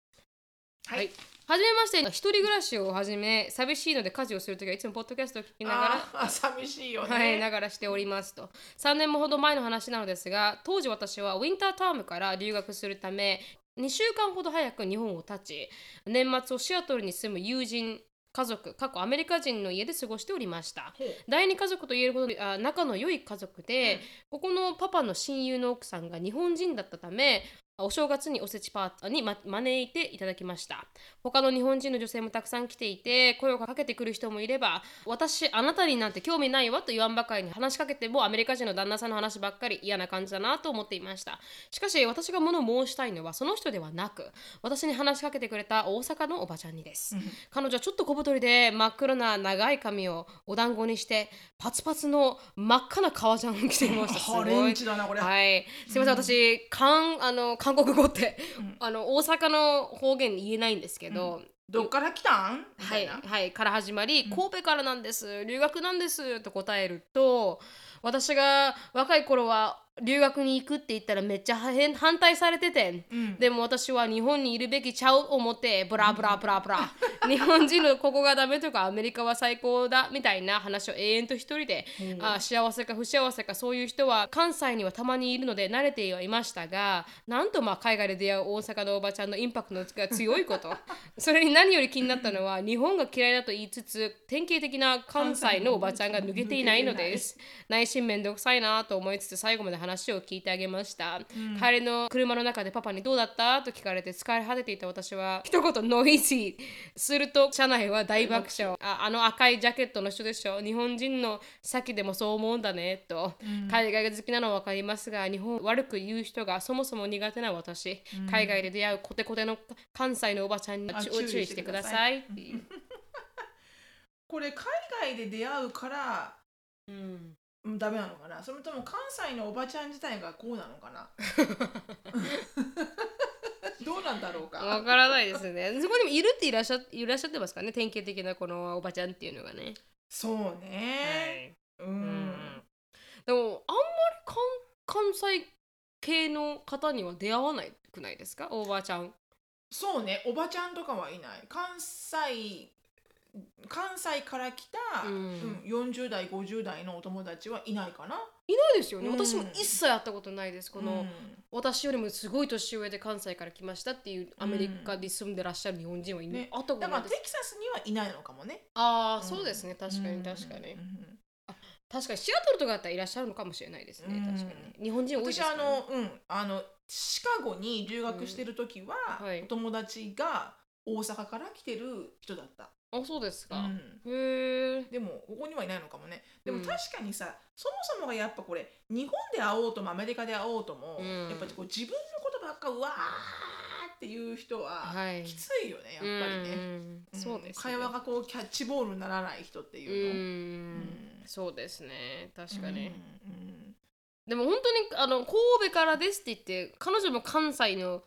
はい、はじめまして。一人暮らしを始め寂しいので家事をするときはいつもポッドキャストを聞きながら 寂しいよね、はい、ながらしておりますと。3年もほど前の話なのですが当時私はウィンタータームから留学するため2週間ほど早く日本を立ち年末をシアトルに住む友人家族過去アメリカ人の家で過ごしておりました。第二家族と言えるほどあ仲の良い家族で、ここのパパの親友の奥さんが日本人だったためお正月におせちパーティーに、ま、招いていただきました。他の日本人の女性もたくさん来ていて声をかけてくる人もいれば私あなたになんて興味ないわと言わんばかりに話しかけてもアメリカ人の旦那さんの話ばっかり嫌な感じだなと思っていました。しかし私が物を申したいのはその人ではなく私に話しかけてくれた大阪のおばちゃんにです、彼女はちょっと小太りで真っ黒な長い髪をお団子にしてパツパツの真っ赤な革ジャンを着ていました。すごいハレンチだなこれ。はい、すみません、私韓あの韓国語って、あの大阪の方言言えないんですけど、どっから来たん？みはいはいから始まり、神戸からなんです。留学なんです。と答えると私が若い頃は留学に行くって言ったらめっちゃ反反対されてて、ん。でも私は日本にいるべきちゃう思ってブラブラブラブラ 日本人のここがダメとかアメリカは最高だみたいな話を永遠と一人で、あ幸せか不幸せかそういう人は関西にはたまにいるので慣れてはいましたがなんとまあ海外で出会う大阪のおばちゃんのインパクトが強いこと。それに何より気になったのは日本が嫌いだと言いつつ典型的な関西のおばちゃんが抜けていないのです。内心めんどくさいなと思いつつ最後まで話を聞いてあげました、帰りの車の中でパパにどうだった？と聞かれて疲れ果てていた私は一言ノイジーすると車内は大爆笑。ああの赤いジャケットの人でしょ。日本人の先でもそう思うんだねと、海外が好きなのは分かりますが日本を悪く言う人がそもそも苦手な私、海外で出会うコテコテの関西のおばちゃんにあ注注意してください。これ海外で出会うからうんうんダメなのかな？それとも関西のおばちゃん自体がこうなのかな？どうなんだろうか？わからないですね。そこにもいるっていらっしゃいらっしゃってますからね、典型的なこのおばちゃんっていうのがね。そうはね、い。ううんん。でも、あんまり関関西系の方には出会わないくないですか？おばちゃん。そうねおばちゃんとかはいない関西関西から来た、うんうん40代50代のお友達はいないかな。いないですよね。うん私も一切会ったことないです。この、うん私よりもすごい年上で関西から来ましたっていうアメリカで住んでらっしゃる日本人はいない。ね会ったことだからないです。テキサスにはいないのかもね。ああ、うんそうですね。確かに確かに。確かにシアトルとかだったらいらっしゃるのかもしれないですね。うん確かに。日本人多いです私からねあの、うん、あのシカゴに留学してる時は、うんはいお友達が大阪から来てる人だった。あ、そうですか。うんへえ。でもここにはいないのかもね。でもうん確かにさ、そもそもがやっぱこれ日本で会おうともアメリカで会おうとも、うんやっぱりこう自分のことばっかうわーっていう人ははいきついよね、やっぱりね。うんうんそうです、ね。会話がこうキャッチボールにならない人ってういうの。んんそうですね。確かに。うんうんでも本当にあの神戸からですって言って彼女も関西の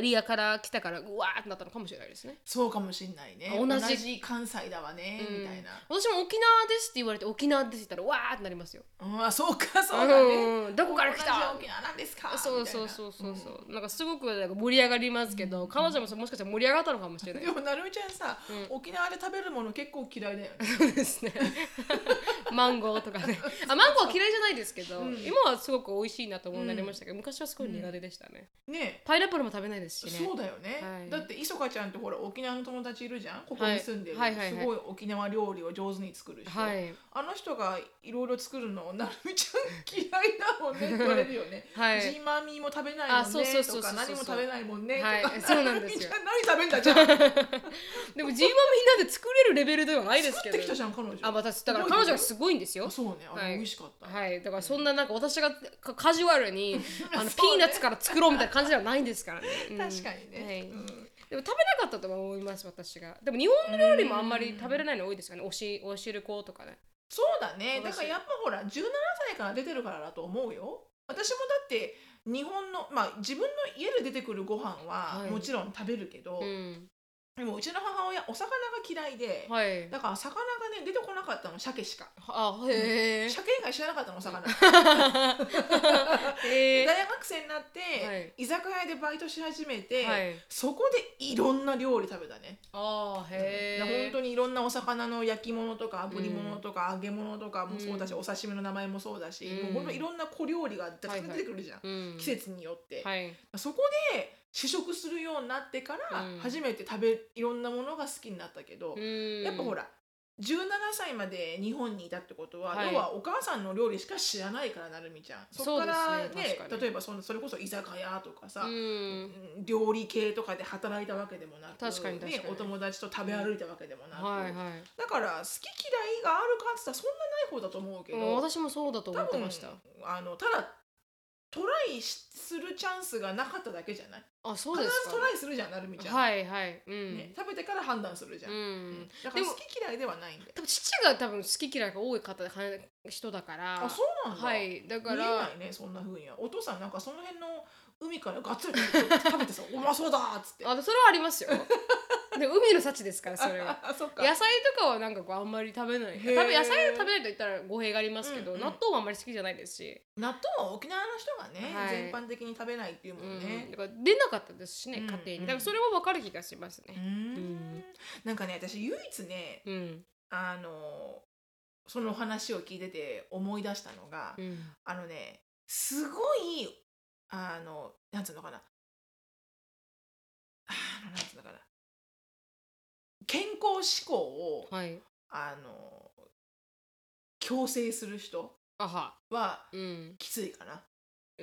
リアから来たからうわーってなったのかもしれないですね。そうかもしんないね。同同じじ関西だわね、うんみたいな。私も沖縄ですって言われて沖縄ですって言ったらわーってなりますよ。うん、あそうかそうだね。うんどこから来た？同じ沖縄なんですか？そうそうそうそうそう、なんかすごくなんか盛り上がりますけど、彼女ももしかしたら盛り上がったのかもしれないでもなるみちゃんさ、うん沖縄で食べるもの結構嫌いだよね。そうですね。マンゴーとかね。あ、マンゴーは嫌いじゃないですけど、うん今はすごく美味しいなと思うようになりましたけど、昔はすごい苦手でしたね。ねパイナップルも食べないですしね。そうだよね、はい。だって磯香ちゃんってほら沖縄の友達いるじゃん？ここに住んでる、はいはいはい。はいすごい沖縄料理を上手に作る人、はい。あの人がいろいろ作るのなるみちゃん嫌いだもんねって 言われるよね、はい。ジーマミーも食べないもんねとか何も食べないもんねとか、はい。そうなんですよ。何食べんだじゃん作っでもジーマみんなで作れるレベルではないですけど。てきたじゃん彼女。あ、私だから彼女がすごいんですよ。あ。そうね。あれ、はい。美味しかった、はい、だからそんななんか私がカカジュアルに あの、ピーナッツから作ろうみたいな感じではないんですからね。うん確かにね、はいうんでも食べなかったとは思います私が。でも日本の料理もあんまり食べれないの多いですかね。おしお汁粉とかね。そうだね私だからやっぱほら17歳から出てるからだと思うよ私もだって日本のまあ自分の家で出てくるご飯ははいもちろん食べるけど、うん。でもうちの母親お魚が嫌いで、はい。だから魚がね出てこなかったの鮭しか。あ、へえ。鮭以外知らなかったのお魚。へえ。大学生になって、はい。居酒屋でバイトし始めて、はい。そこでいろんな料理食べたね。あーへえ。本当にいろんなお魚の焼き物とか炙り物とか揚げ物とかもそうだし、うんお刺身の名前もそうだし、うん。もう本当いろんな小料理が出てくるじゃん、うん。季節によって、はい。そこで試食するようになってからうん。初めて食べいろんなものが好きになったけど、うん。やっぱほら17歳まで日本にいたってことは、はい。要はお母さんの料理しか知らないからなるみちゃん。そこからねね例えばそのそれこそ居酒屋とかさ、料理系とかで働いたわけでもなく確かに確かに。ね、お友達と食べ歩いたわけでもなく、はいはい。だから好き嫌いがあるかって言ったらそんなない方だと思うけどうん私もそうだと思ってました。あのただトライしするチャンスがなかっただけじゃない？あそう必ですか。ずトライするじゃんなるみちゃん、はいはい。うん、ね、食べてから判断するじゃん、うん。だからでも好き嫌いではないんだよ。多分父が多分好き嫌いが多い方人だから。あそうなんだ、はいだか見えらないねそんな風には。お父さんなんかその辺の海からがっつり食べてさ「うまそうだ!」っつって。あそれはありますよで海の幸ですからそれは。野菜とかはなんかこうあんまり食べない多分野菜を食べないと言ったら語弊がありますけど、うんうん。納豆はあんまり好きじゃないですし、納豆は沖縄の人がね、はい。全般的に食べないっていうもんうんねだから出なかったですしね、うん家庭に。うんだからそれは分かる気がしますね。ん。なんかね私唯一ねうん。あのその話を聞いてて思い出したのが、うん。あのねすごいあのなんつうのかな。あのなんつうのかな健康志向をはい。あの強制する人あは。はうん。きついかな。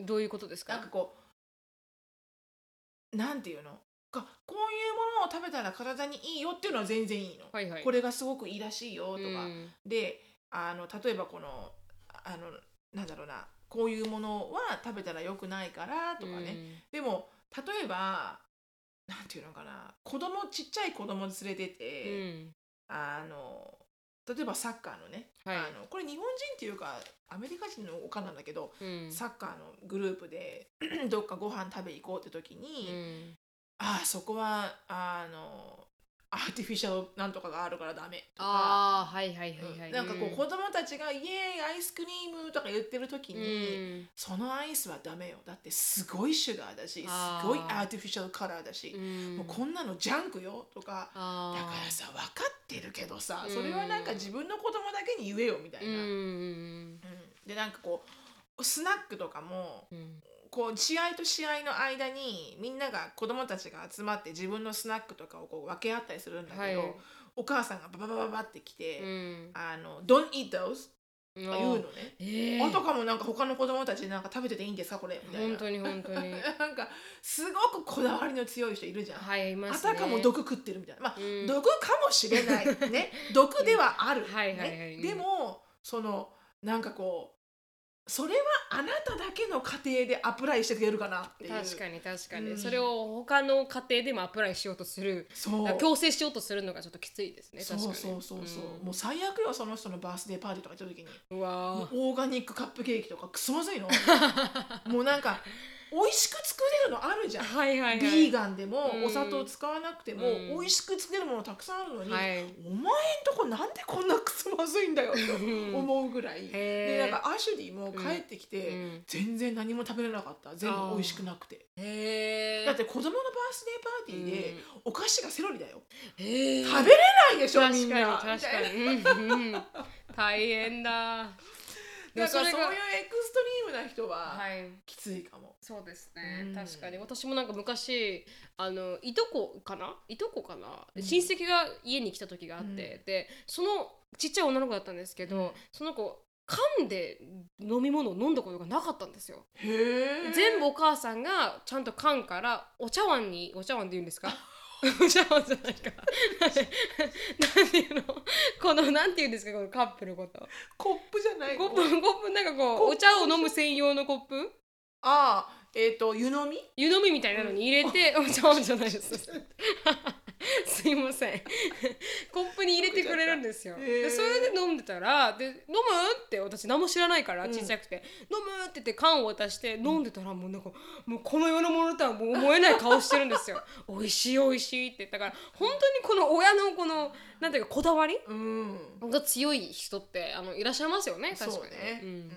どういうことですか？なんかこうなんていうの？かこういうものを食べたら体にいいよっていうのは全然いいの。はいはい。これがすごくいいらしいよとか。うん。であの例えばこのあのなんだろうなこういうものは食べたらよくないからとかね、でも例えばなんていうのかな。子供ちっちゃい子供連れてうて、ん。あの例えばサッカーのね、はい。あのこれ日本人っていうかアメリカ人のおかなんだけど、うん。サッカーのグループで どっかご飯食べ行こうって時に、うん。ああそこはあの artificial なんとかがあるからダメとか。ああはいはいはいはい、なんかこう子供たちが「イエーイアイスクリーム」とか言ってる時うに、ん。そのアイスはダメよ。だってすごいシュガーだしすあー。ごい artificial color だし、うん。もうこんなのジャンクよとか。あー。だからさ分かってるけどさうん。それはなんか自分の子供だけに言えよみたいな。うん。うん。でなんかこうスナックとかもうんこう試合と試合の間にみんなが子供たちが集まって自分のスナックとかをこう分け合ったりするんだけど、はい。お母さんがバババババって来て「うん。あの Don't eat those」言うのね。ええ。あとかもなんか他の子供たちなんか食べてていいんですか？これみたいな。本当に本当に。なんかすごくこだわりの強い人いるじゃん、はいいますあねたかも毒食ってるみたいな。まあ、うん。毒かもしれない。ね。毒ではある、ね はいはい。でもそのなんかこうそれはあなただけの家庭でアプライしてくれるかなっていう。確かに確かに、うん。それを他の家庭でもアプライしようとする。そう。強制しようとするのがちょっときついですねそう確かに。そうそうそう、ん。もう最悪よその人のバースデーパーティーとか行った時に。うわー。オーガニックカップケーキとかくそまずいの。もうなんか美味しく作れるのあるじゃん。はいはいはい。ビーガンでもうん。お砂糖使わなくてもうん。美味しく作れるものたくさんあるのに、はい。お前んとこなんでこんなくそまずいんだよと思うぐらい、でなんかアシュリーも帰ってきて、うん。全然何も食べれなかった。全部美味しくなくて。だって子供のバースデーパーティーで、お菓子がセロリだよ。食べれないでしょ確かにみんな。確かに、うんうん、大変だだからそういうがエクストリームな人ははい。きついかも、そうですね、うん。確かに。私もなんか昔あのいとこかな？いとこかな、うん。親戚が家に来た時があって、でそのちっちゃい女の子だったんですけど、うん。その子噛んで飲み物を飲んだことがなかったんですよ。全部お母さんがちゃんと缶からお茶碗にお茶碗って言うんですか？お茶碗じゃないか。なんていうのこのなんて言うんですかこのカップのこと。コップじゃないコのップコップなんかこうお茶を飲む専用のコップ？ああえっ、と湯飲み？湯飲みみたいなのに入れて、お茶碗じゃないです すいません。コップに入れてくれるんですよ、へー。でそれで飲んでたらで飲む？って私何も知らないからうん。小さくて、飲む？って言って缶を渡して飲んでたらもうなんかもうこの世のものとはもう思えない顔してるんですよ。美味しい美味しいって。だから本当にこの親のこのなんていうかこだわり？うん。が強い人ってあのいらっしゃいますよね確かに。そうね、ううんん、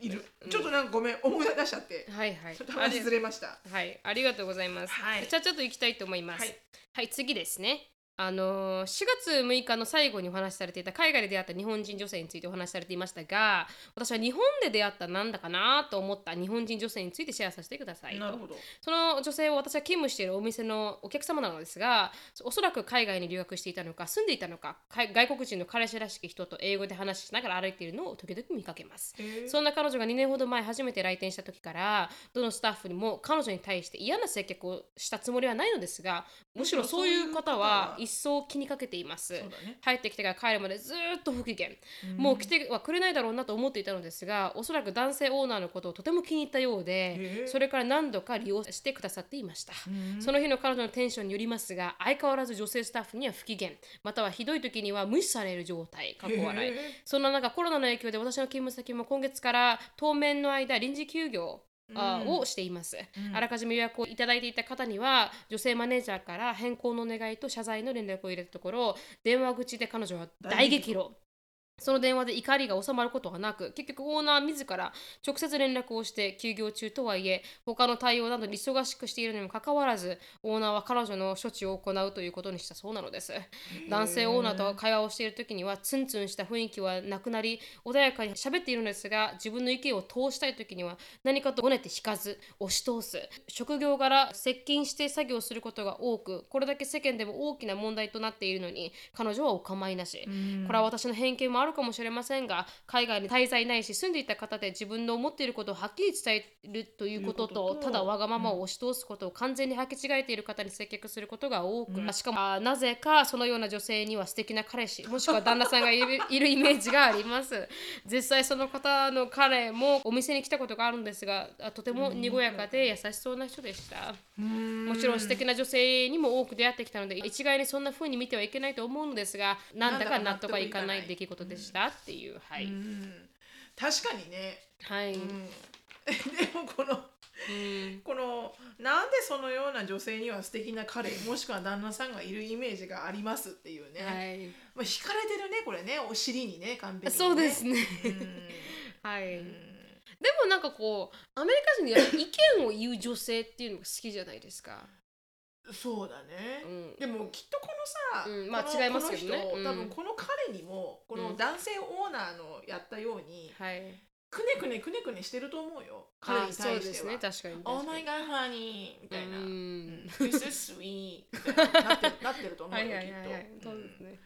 いる、ちょっとなんかごめん思い出しちゃって。はいはい。ちょっと話ずれました。はい、ありがとうございます。はい。じゃあちょっと行きたいと思います。はい。はい、次ですね。あのー4月6日の最後にお話しされていた海外で出会った日本人女性についてお話しされていましたが私は日本で出会ったなんだかなと思った日本人女性についてシェアさせてくださいと。なるほど。その女性は私が勤務しているお店のお客様なのですがおそらく海外に留学していたのか住んでいたのか海外国人の彼氏らしき人と英語で話しながら歩いているのを時々見かけます。へーそんな彼女が2年ほど前初めて来店した時からどのスタッフにも彼女に対して嫌な接客をしたつもりはないのですがむしろそういう方は一層気にかけています。ね。入ってきてから帰るまでずーっと不機嫌、もう来てはくれないだろうなと思っていたのですがおそらく男性オーナーのことをとても気に入ったようでそれから何度か利用してくださっていました、その日の彼女のテンションによりますが相変わらず女性スタッフには不機嫌。またはひどい時には無視される状態。かっこ笑い。そんな中コロナの影響で私の勤務先も今月から当面の間臨時休業あをしています、あらかじめ予約をいただいていた方には女性マネージャーから変更の願いと謝罪の連絡を入れたところ電話口で彼女は大激怒その電話で怒りが収まることはなく結局オーナー自ら直接連絡をして休業中とはいえ他の対応などに忙しくしているにもかかわらずオーナーは彼女の処置を行うということにしたそうなのです。男性オーナーと会話をしている時にはツンツンした雰囲気はなくなり穏やかに喋っているのですが自分の意見を通したい時には何かとごねて引かず押し通す。職業柄接近して作業することが多くこれだけ世間でも大きな問題となっているのに彼女はお構いなし。これは私の偏見もあるかもしれませんが海外に滞在ないし住んでいた方で自分の思っていることをはっきり伝えるということとただわがままを押し通すことを完全に履き違えている方に接客することが多く、しかもあなぜかそのような女性には素敵な彼氏もしくは旦那さんがいるいるイメージがあります。実際その方の彼もお店に来たことがあるんですがあとてもにごやかで優しそうな人でした。もちろん素敵な女性にも多く出会ってきたので一概にそんな風に見てはいけないと思うのですがなんだか納得がいかない出来事でしたっていうはい、確かにね、はい、うん、でもこのうん。このなんでそのような女性には素敵な彼 もしくは旦那さんがいるイメージがありますっていうね、はい。まあ、惹かれてるねこれね。お尻にね完璧にね。そうですね。うん。はい、うん。でもなんかこうアメリカ人でやっぱ意見を言う女性っていうのが好きじゃないですか。そうだね、うん。でもきっとこのさ、うんまあこの違いますけどね。この人、うん。多分この彼にもこの男性オーナーのやったように、はい。くねくねくねくねしてると思うよ。彼に対しては。ですね。確かに確 Oh かに。my god honey みたいな、ううん。ん。This is sweet ななってるなってると思うよ、はいはいはいはいきっとそうですね。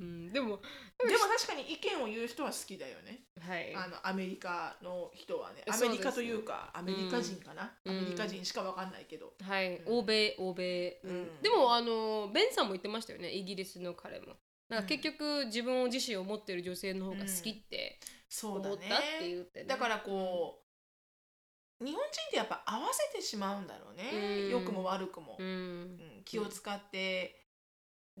うんでもでも確かに意見を言う人は好きだよね。はい。あのアメリカの人はね。アメリカというか、アメリカ人かな、うん。アメリカ人しかわかんないけど。はい、欧米欧米、でもあのベンさんも言ってましたよねイギリスの彼も。なんか結局、自分を自身を持ってる女性の方が好きってそうだね。思ったって言ってね、だからこう、日本人ってやっぱ合わせてしまうん。だろうね。うん良くも悪くも、うんうん気を使って。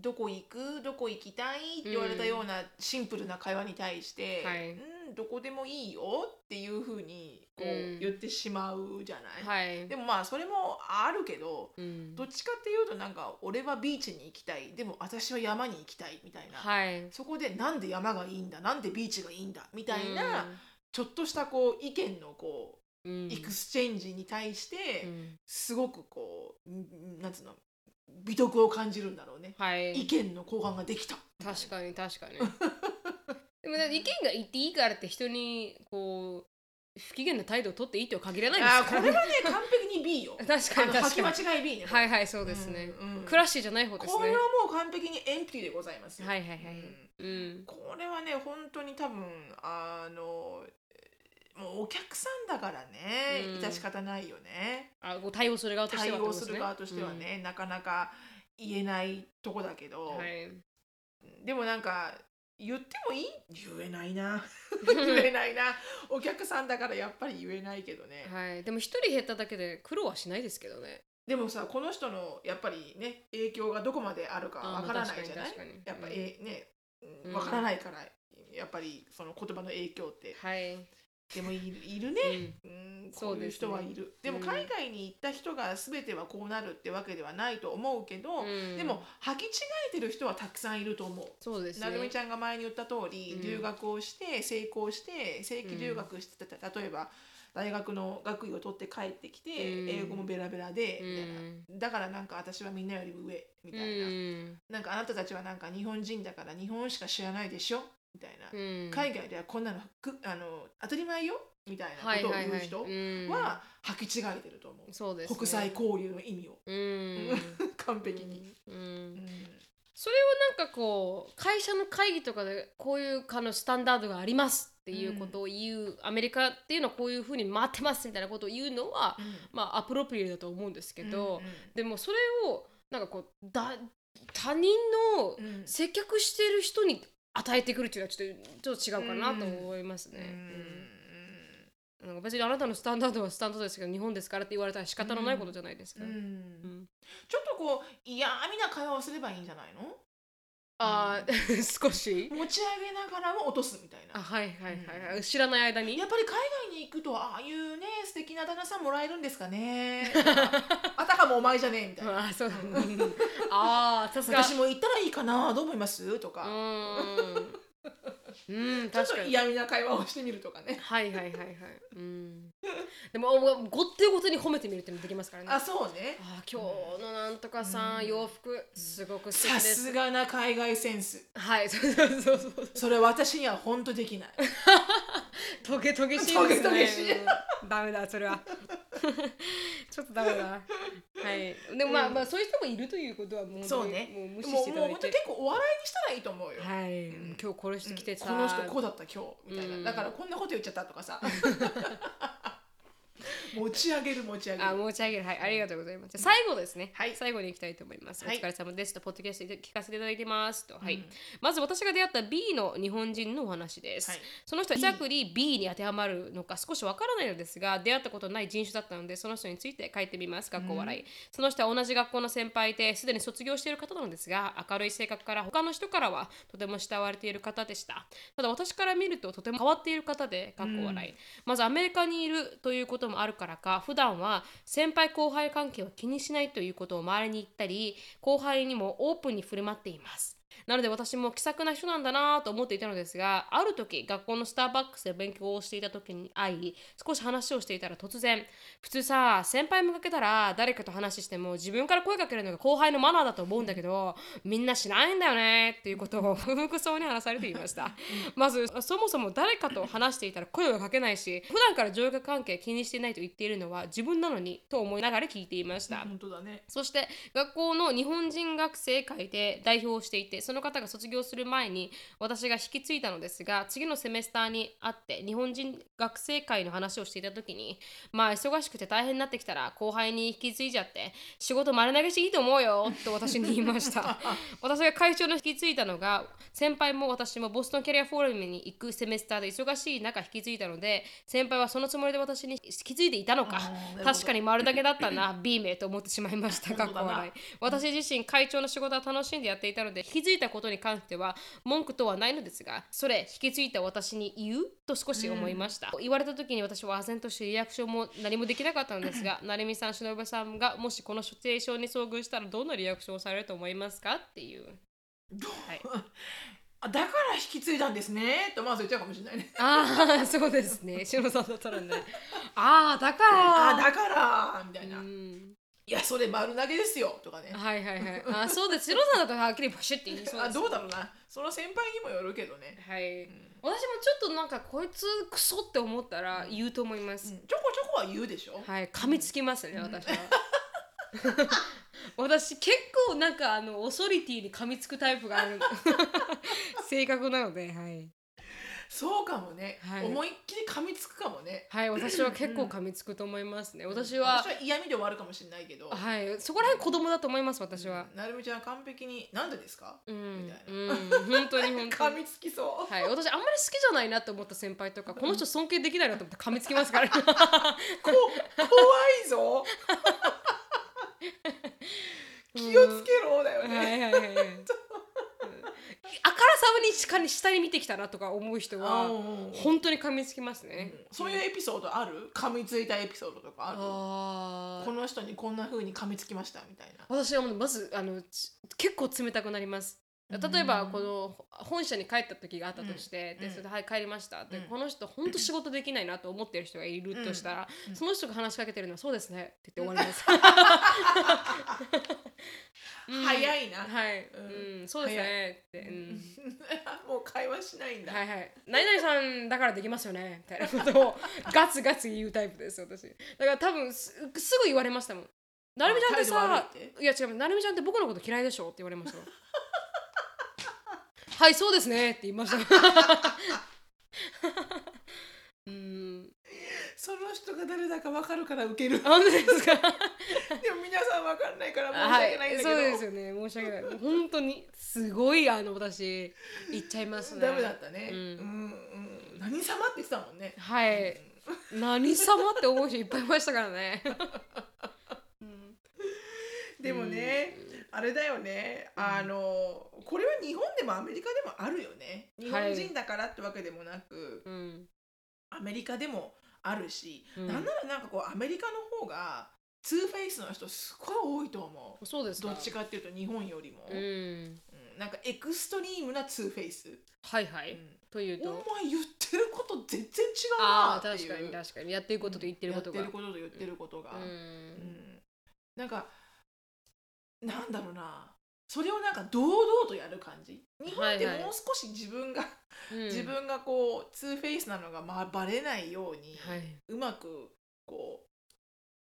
どこ行く？どこ行きたい？って言われたようなシンプルな会話に対して、はい。うん、どこでもいいよっていうふうにこううん。言ってしまうじゃない、はい。でもまあそれもあるけど、うん。どっちかっていうとなんか俺はビーチに行きたい。でも私は山に行きたいみたいな、はい。そこでなんで山がいいんだ？なんでビーチがいいんだ？みたいな、うん。ちょっとしたこう意見のこう、うん。 exchange に対して、うん。すごくこうんなんつうの？美徳を感じるんだろうね、はい。意見の交換ができた。確かに確かに。でもね意見が言っていいからって人にこう不機嫌な態度を取っていいとは限らないです。からこれはね 完璧に B よ。確かに確かに。履き間違い B ね。はいはいそうですね、うんうん。 classy じゃない方ですね。これはもう完璧に empty でございます。よはいはいはいうんうん。これはね本当に多分あのもうお客さんだからね、うん。致し方ないよね。あこう対応する側として対応はってことですね。る側としてはね、なかなか言えないとこだけど、うんはい。でもなんか言ってもいい？言えないな。言えないな。お客さんだからやっぱり言えないけどね、はい、でも一人減っただけで苦労はしないですけどね。でもさこの人のやっぱりね影響がどこまであるかわからないじゃない？やっぱ、うん。えねうん。わからないから、やっぱりその言葉の影響って。はい。でもいるいるね、うん、うそううですね人はいる。で,、うん。も海外に行った人が全てはこうなるってわけではないと思うけど、うん。でも履き違えてる人はたくさんいると思う。そうですね。なるみちゃんが前に言った通り、うん。留学をして成功して正規留学してた、例えば大学の学位を取って帰ってきて、うん。英語もベラベラで、うみたいん。なだからなんか私はみんなより上みたいな、うん。なんかあなたたちはなんか日本人だから日本しか知らないでしょ？みたいな、うん。海外ではこんなのくあの当たり前よみたいなはいことを言う人うん。は履き違えてると思う、そうですね。国際交流の意味を。うん。完璧に、うん。うん。それをなんかこう会社の会議とかでこういうかのスタンダードがありますっていうことを言う、アメリカっていうのはこういうふうに回ってますみたいなことを言うのは、まあアプロプリエだと思うんですけど、うんうん。でもそれをなんかこうだ他人のうん。接客してる人に与えてくるっていうのはちょっとちょっと違うかなと思いますね。うん。うん。なんか別にあなたのスタンダードはスタンダードですけど日本ですからって言われたら仕方のないことじゃないですか。うん。うん。ちょっとこう嫌味な会話をすればいいんじゃないの？あー 少し。持ち上げながらも落とすみたいな。あはいはいはいはい、知らない間に？やっぱり海外に行くとああいうね素敵な旦那さんもらえるんですかね。あたかもお前じゃねえみたいな。あそうだ。ねああさすが。私も行ったらいいかなどう思います？とうか、ーんうんちょっと確かに。嫌味な会話をしてみるとかね。はいはいはいはい。うん。でもおごってごとに褒めてみるってもできますからね。あそうね。あー今日のなんとかさ、うん。洋服すごく素敵さです。すがな海外センス。はいそうそうそうそう。それ私には本当できない トゲトゲしいですね。トゲトゲしいうん。ダメだそれは。ちょっとダメだ。はい。でもまあ、うんまあそういう人もいるということはもうそうね。もう無視もうもうしていただいて本当結構お笑いにしたらいいと思うよ、はい、ん。今日この人来てさ、この人こうだった今日みたいな、うん。だからこんなこと言っちゃったとかさ 持ち上げる持ち上げる。あ持ち上げる。はいありがとうございます、最後ですね。はい。最後に行きたいと思います、はい。お疲れ様です。とポッドキャストで聞かせていただいてます。と。はい、うん。まず私が出会った B の日本人のお話です、はい。その人はエグザクリ B に当てはまるのか少しわからないのですが出会ったことのない人種だったのでその人について書いてみます。学校笑い、その人は同じ学校の先輩ですでに卒業している方なのですが明るい性格から他の人からはとても慕われている方でした。ただ私から見るととても変わっている方で学校笑い、まずアメリカにいるということもあるからか普段は先輩後輩関係を気にしないということを周りに言ったり後輩にもオープンに振る舞っています。なので私も気さくな人なんだなと思っていたのですがある時学校のスターバックスで勉強をしていた時に会い少し話をしていたら突然普通さ先輩見かけたら誰かと話しても自分から声かけるのが後輩のマナーだと思うんだけどみんなしないんだよねっていうことを不服そうに話されていました。まずそもそも誰かと話していたら声をかけないし普段から上下関係気にしていないと言っているのは自分なのにと思いながら聞いていました、本当だね。そして学校の日本人学生会で代表をしていてその方が卒業する前に私が引き継いだのですが次のセメスターに会って日本人学生会の話をしていた時にまあ忙しくて大変になってきたら後輩に引き継いじゃって仕事丸投げしていいと思うよと私に言いました。私が会長の引き継いだのが先輩も私もボストンキャリアフォーラムに行くセメスターで忙しい中引き継いだので先輩はそのつもりで私に引き継いでいたのか。確かに丸だけだったな B 名と思ってしまいましたかっこ笑い私自身会長の仕事は楽しんでやっていたので引き継いだことに関しては文句とはないのですがそれ引き継いだ私に言うと少し思いました、言われた時に私は唖然としてリアクションも何もできなかったのですが 成美さん忍さんがもしこのシチュエーションに遭遇したらどんなリアクションをされると思いますかっていう。はい。あだから引き継いだんですねとまず言っちゃうかもしれないね。ああそうですね。しのさんだったらね。ああだから。あだからみたいな、うんいやそれ丸投げですよとかね。はいはいはい。あそうですしのさんだったらはっきりバシッて言いそうですあどうだろうな。その先輩にもよるけどね、はい、私もちょっとなんかこいつクソって思ったら言うと思います、うん。ちょこちょこは言うでしょ、はい。噛みつきますね、私は。私結構なんかあのオソリティに噛みつくタイプがある。性格なのではい、そうかもね、はい。思いっきり噛みつくかもね。はい、私は結構噛みつくと思いますね。私は私は嫌味で終わるかもしれないけど、はいそこら辺子供だと思います私は。なるみちゃんは完璧になんでですか、うんみたいな、うん本当に本当に。噛みつきそう、はい、私あんまり好きじゃないなと思った先輩とか この人尊敬できないなと思って噛みつきますから。こ怖いぞ。気をつけろだよね、はいはいはいはい。あからさまに下に下に見てきたなとか思う人はうん本当に噛みつきますね。そういうエピソードある？噛みついたエピソードとかある？あこの人にこんな風に噛みつきましたみたいな。私はまずあのち結構冷たくなります。例えばこの本社に帰った時があったとして、うん。でそれで「はい帰りました」で、うん。この人本当仕事できないなと思ってる人がいるとしたら、うん。その人が話しかけてるのは「そうですね」って言って終わります。うん。早いな。はい、ううんんそうですね。って、うん。もう会話しないんだ、はいはい。何々さんだからできますよね。みたいなことを ガツガツ言うタイプです私。だから多分すすぐ言われましたもん。なるみちゃんってさいや違うなるみちゃんって僕のこと嫌いでしょ？って言われましたよはいそうですね。って言いました。うんその人が誰だか分かるからウケる。で本当ですか？も皆さん分かんないから申しはい訳ないんだけど、そうですよね。申し訳ない。本当にすごいあの私言っちゃいますね。ダメだったね、ううんんうん。何様って言ってたもんね。はい。何様って思う人いっぱいいましたからね。でもね、あれだよね。あのこれは日本でもアメリカでもあるよね。日本人だからってわけでもなく、うん。アメリカでもあるし、うん。なんならなんかこうアメリカの方が two-face の人すごい多いと思う。そうですかどっちかっていうと日本よりも、うん。うん。なんか extreme な two-face、はいはい、うん。というおと前言ってること全然違うあなっていう。あ確かに確かに。やってることと言ってることが。やってることと言ってることが、ううん。ん。なんかなんだろうな。それをなんか堂々とやる感じ日本ってはいはいもう少し自分が、うん。自分がこう two-face なのがまあバレないように、はい。うまくこう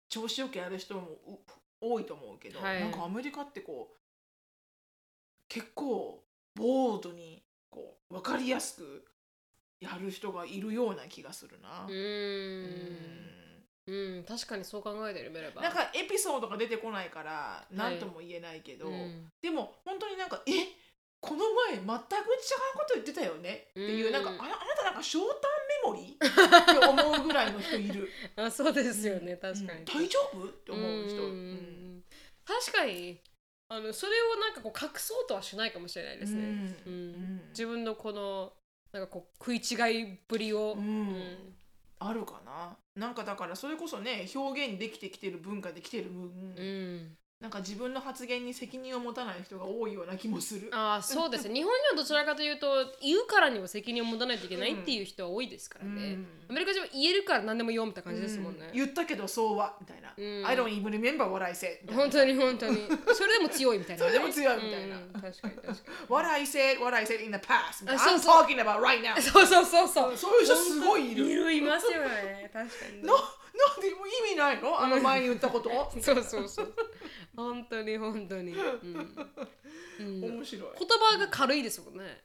調子よくやる人もう多いと思うけど、はい。なんかアメリカってこう結構 bold にこう分かりやすくやる人がいるような気がするな。ううん。うん。確かにそう考えてみればなんかエピソードが出てこないから何とも言えないけど、うん。でも本当になんか「え？この前全く違うこと言ってたよね」っていう、うんなん。かああなたなんかショータンメモリー？って思うぐらいの人いる。あそうですよね、確かに、うん大丈夫？って思う人、んうん確かに。あのそれをなんかこう隠そうとはしないかもしれないですね、うん。うん。自分のこのなんかこう食い違いぶりを、うん。あるかな。なんかだからそれこそね表現できてきてる文化できてる分、うんなんか自分の発言に責任を持たない人が多いような気もする。ああそうですね。日本にはどちらかというと言うからには責任を持たないといけないっていう人は多いですからね、うん。アメリカ人は言えるから何でも言おうみたいな感じですもんね、うん。言ったけどそうはみたいな。うん。I don't even remember what I said。本当に本当に。それでも強いみたいな、それでも強いみたいな。うん。確かに確かに。What I said, what I said in the past. あそう I'm そう。talking about right now. そうそうそうそう。そういう人すごいいる。いるいますよね。確かに。ねななんでも意味ないの？あの前に言ったこと？そうそうそう 本当に本当に、うん。うん、言面白い。葉が軽いですもんね。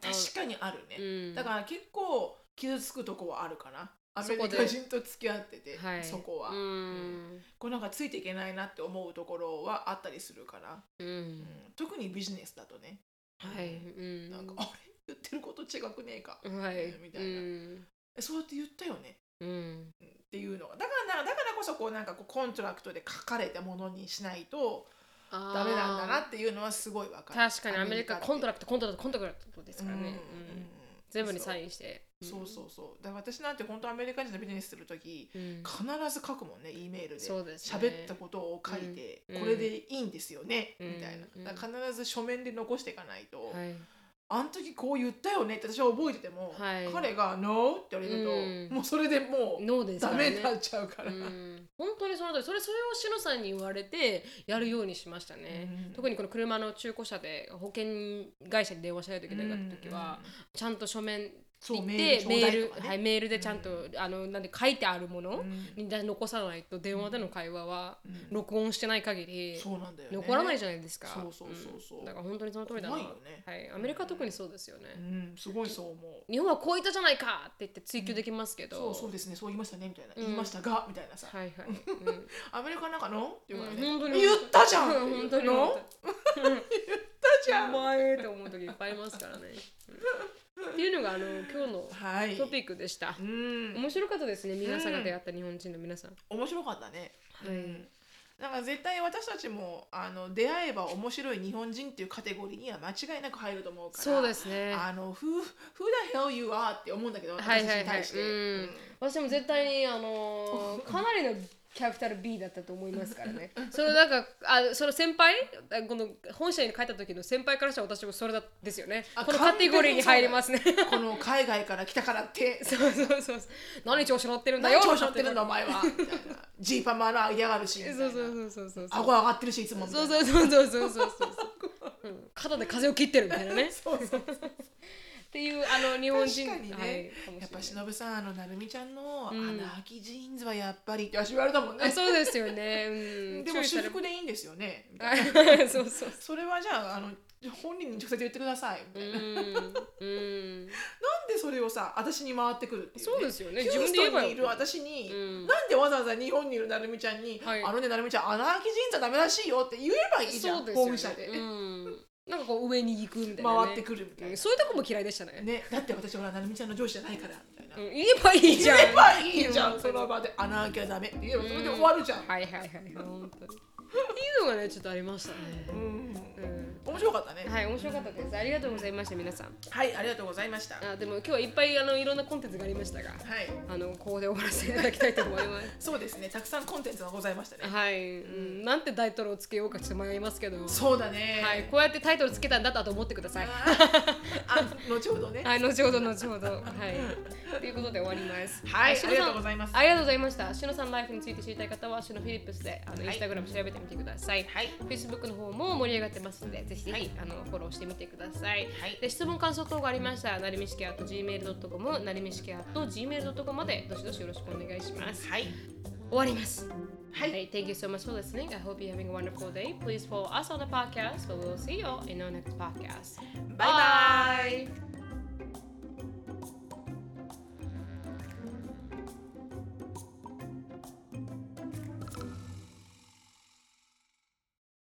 確かにあるね。うん。だから結構傷つくとこはあるかな。アメリカ人と付き合ってて、はい。そこは、うん。こうなんかついていけないなって思うところはあったりするから、うん、うん。特にビジネスだとね、はい、うん、なんかあれ？言ってること違くねえか、はい。みたいな。そうやって言ったよねうん。うんっていうのが。だからなだからこそこうなんかこう contract で書かれたものにしないとダメなんだなっていうのはすごいわかる。確かにアメリカ contララクトコントラクトコントラクトですからね、うんうん全部にサインして。そう。そうそうだから私なんて本当アメリカ人のビジネスするときうん。必ず書くもんね E メールで。そうですね。喋ったことを書いて、うん。これでいいんですよね、うん。みたいな。必ず書面で残していかないと、はいあの時こう言ったよねって私は覚えてても、はい。彼が「NO」って言われると、うん。もうそれでもうノーですからね。ダメになっちゃうから、うん。本当にその通り。それそれをしのさんに言われてやるようにしましたね、うん。特にこの車の中古車で保険会社に電話しないといけなかった時は、ちゃんと書面そうメールね。はい、メールでちゃんと、あのなんで書いてあるもの？うん。に残さないと電話での会話はうん。録音してない限りそうなんだよね。残らないじゃないですか。そうそうそうそう。ん。だから本当にその通りだな。はい、アメリカは特にそうですよね。うん。すごいそう思う。日本はこう言ったじゃないかって言って追求できますけど。そうそうですね。そう言いましたねみたいな、うん。言いましたがみたいなさ、はいはい。うん。アメリカなんかの？っていうからね、うん。本当に言ったじゃん。本当に 言ったじゃん。お前って思う時いっぱいいますからね。うんっていうのがあの今日のはい。トピックでした。うん。面白かったですね皆さんが出会った日本人の皆さん。面白かったね、はいうん。なんか絶対私たちもあの出会えば面白い日本人っていうカテゴリーには間違いなく入ると思うからそうですね。あの who, who the hell you are って思うんだけどはいはいはい。私に対して、うん。私も絶対にあのー かなりのキャピタル B だったと思いますからね。そのなんかあその先輩あこの本社に帰った時の先輩からしたら私もそれだですよね。あこのカテゴリーに入りますね。この海外から来たからって。そうそうそうそう。何調子乗ってるんだよ。何調子乗ってるんだお前は。ジーパンも穴嫌がるしそうそうそうそうそう顎上がってるしいつもそうそうそうそうそうそう、う。ん、肩で風を切ってるみたいなね。そうそうそうっていうあの日本人確かにね、はいやっぱしのぶさんあのなるみちゃんのうん。穴開きジーンズはやっぱりって私言われたもんねあそうですよね、うん、でも私服でいいんですよね。そうそうそれはじゃああの本人に直接言ってくださいみたいな、うんうん。なんでそれをさ私に回ってくるっていう、ね、そうですよね。自分で言えば。いる私に、うん。なんでわざわざ日本にいるなるみちゃんに、はい。あのねなるみちゃん穴開きジーンズはダメらしいよって言えばいいじゃん、そうですよね。本社で、うん、なんかこう上に行くみたいな、ね、回ってくるみたいな。うんそういうとこも嫌いでしたね。ね、だって私ほらなるみちゃんの上司じゃないから。みたいな、うん、言えばいいじゃん。言えばいいじゃん、うん。その場で穴開きはダメ。って言えばそれで終わるじゃん、はいはいはい。本当に。っていうのがねちょっとありましたね。うん。うん面白かったね。はい面白かったです。ありがとうございました皆さん。はいありがとうございました。はあでも今日はいっぱいあのいろんなコンテンツがありましたがい。あのここで終わらせていただきたいと思います。そうですね。たくさんコンテンツがございましたね。はい、うん、なんてタイトルをつけようかちょっと迷いますけど。そうだね。はい。こうやってタイトルつけたんだとあと思ってください。あ 後ほどね。はい、後ほど後ほど。はい。ということで終わります。はいありがとうございます。ありがとうございました。しのさんライフについて知りたい方は、しのフィリップスで、あの、イはい。ンスタグラム調べてみてください。はい。Facebook の方も盛り上がってますので、ぜひぜひ、はいあの、フォローしてみてください。はいで、質問、感想等がありましたら、なりみしき at gmail.com、なりみしき at gmail.com まで、どしどしよろしくお願いします。はい終わります。はい Hey, thank you so much for listening. I hope you're having a wonderful day. Please follow us on the podcast, but we'll see you in our next podcast. バイバイ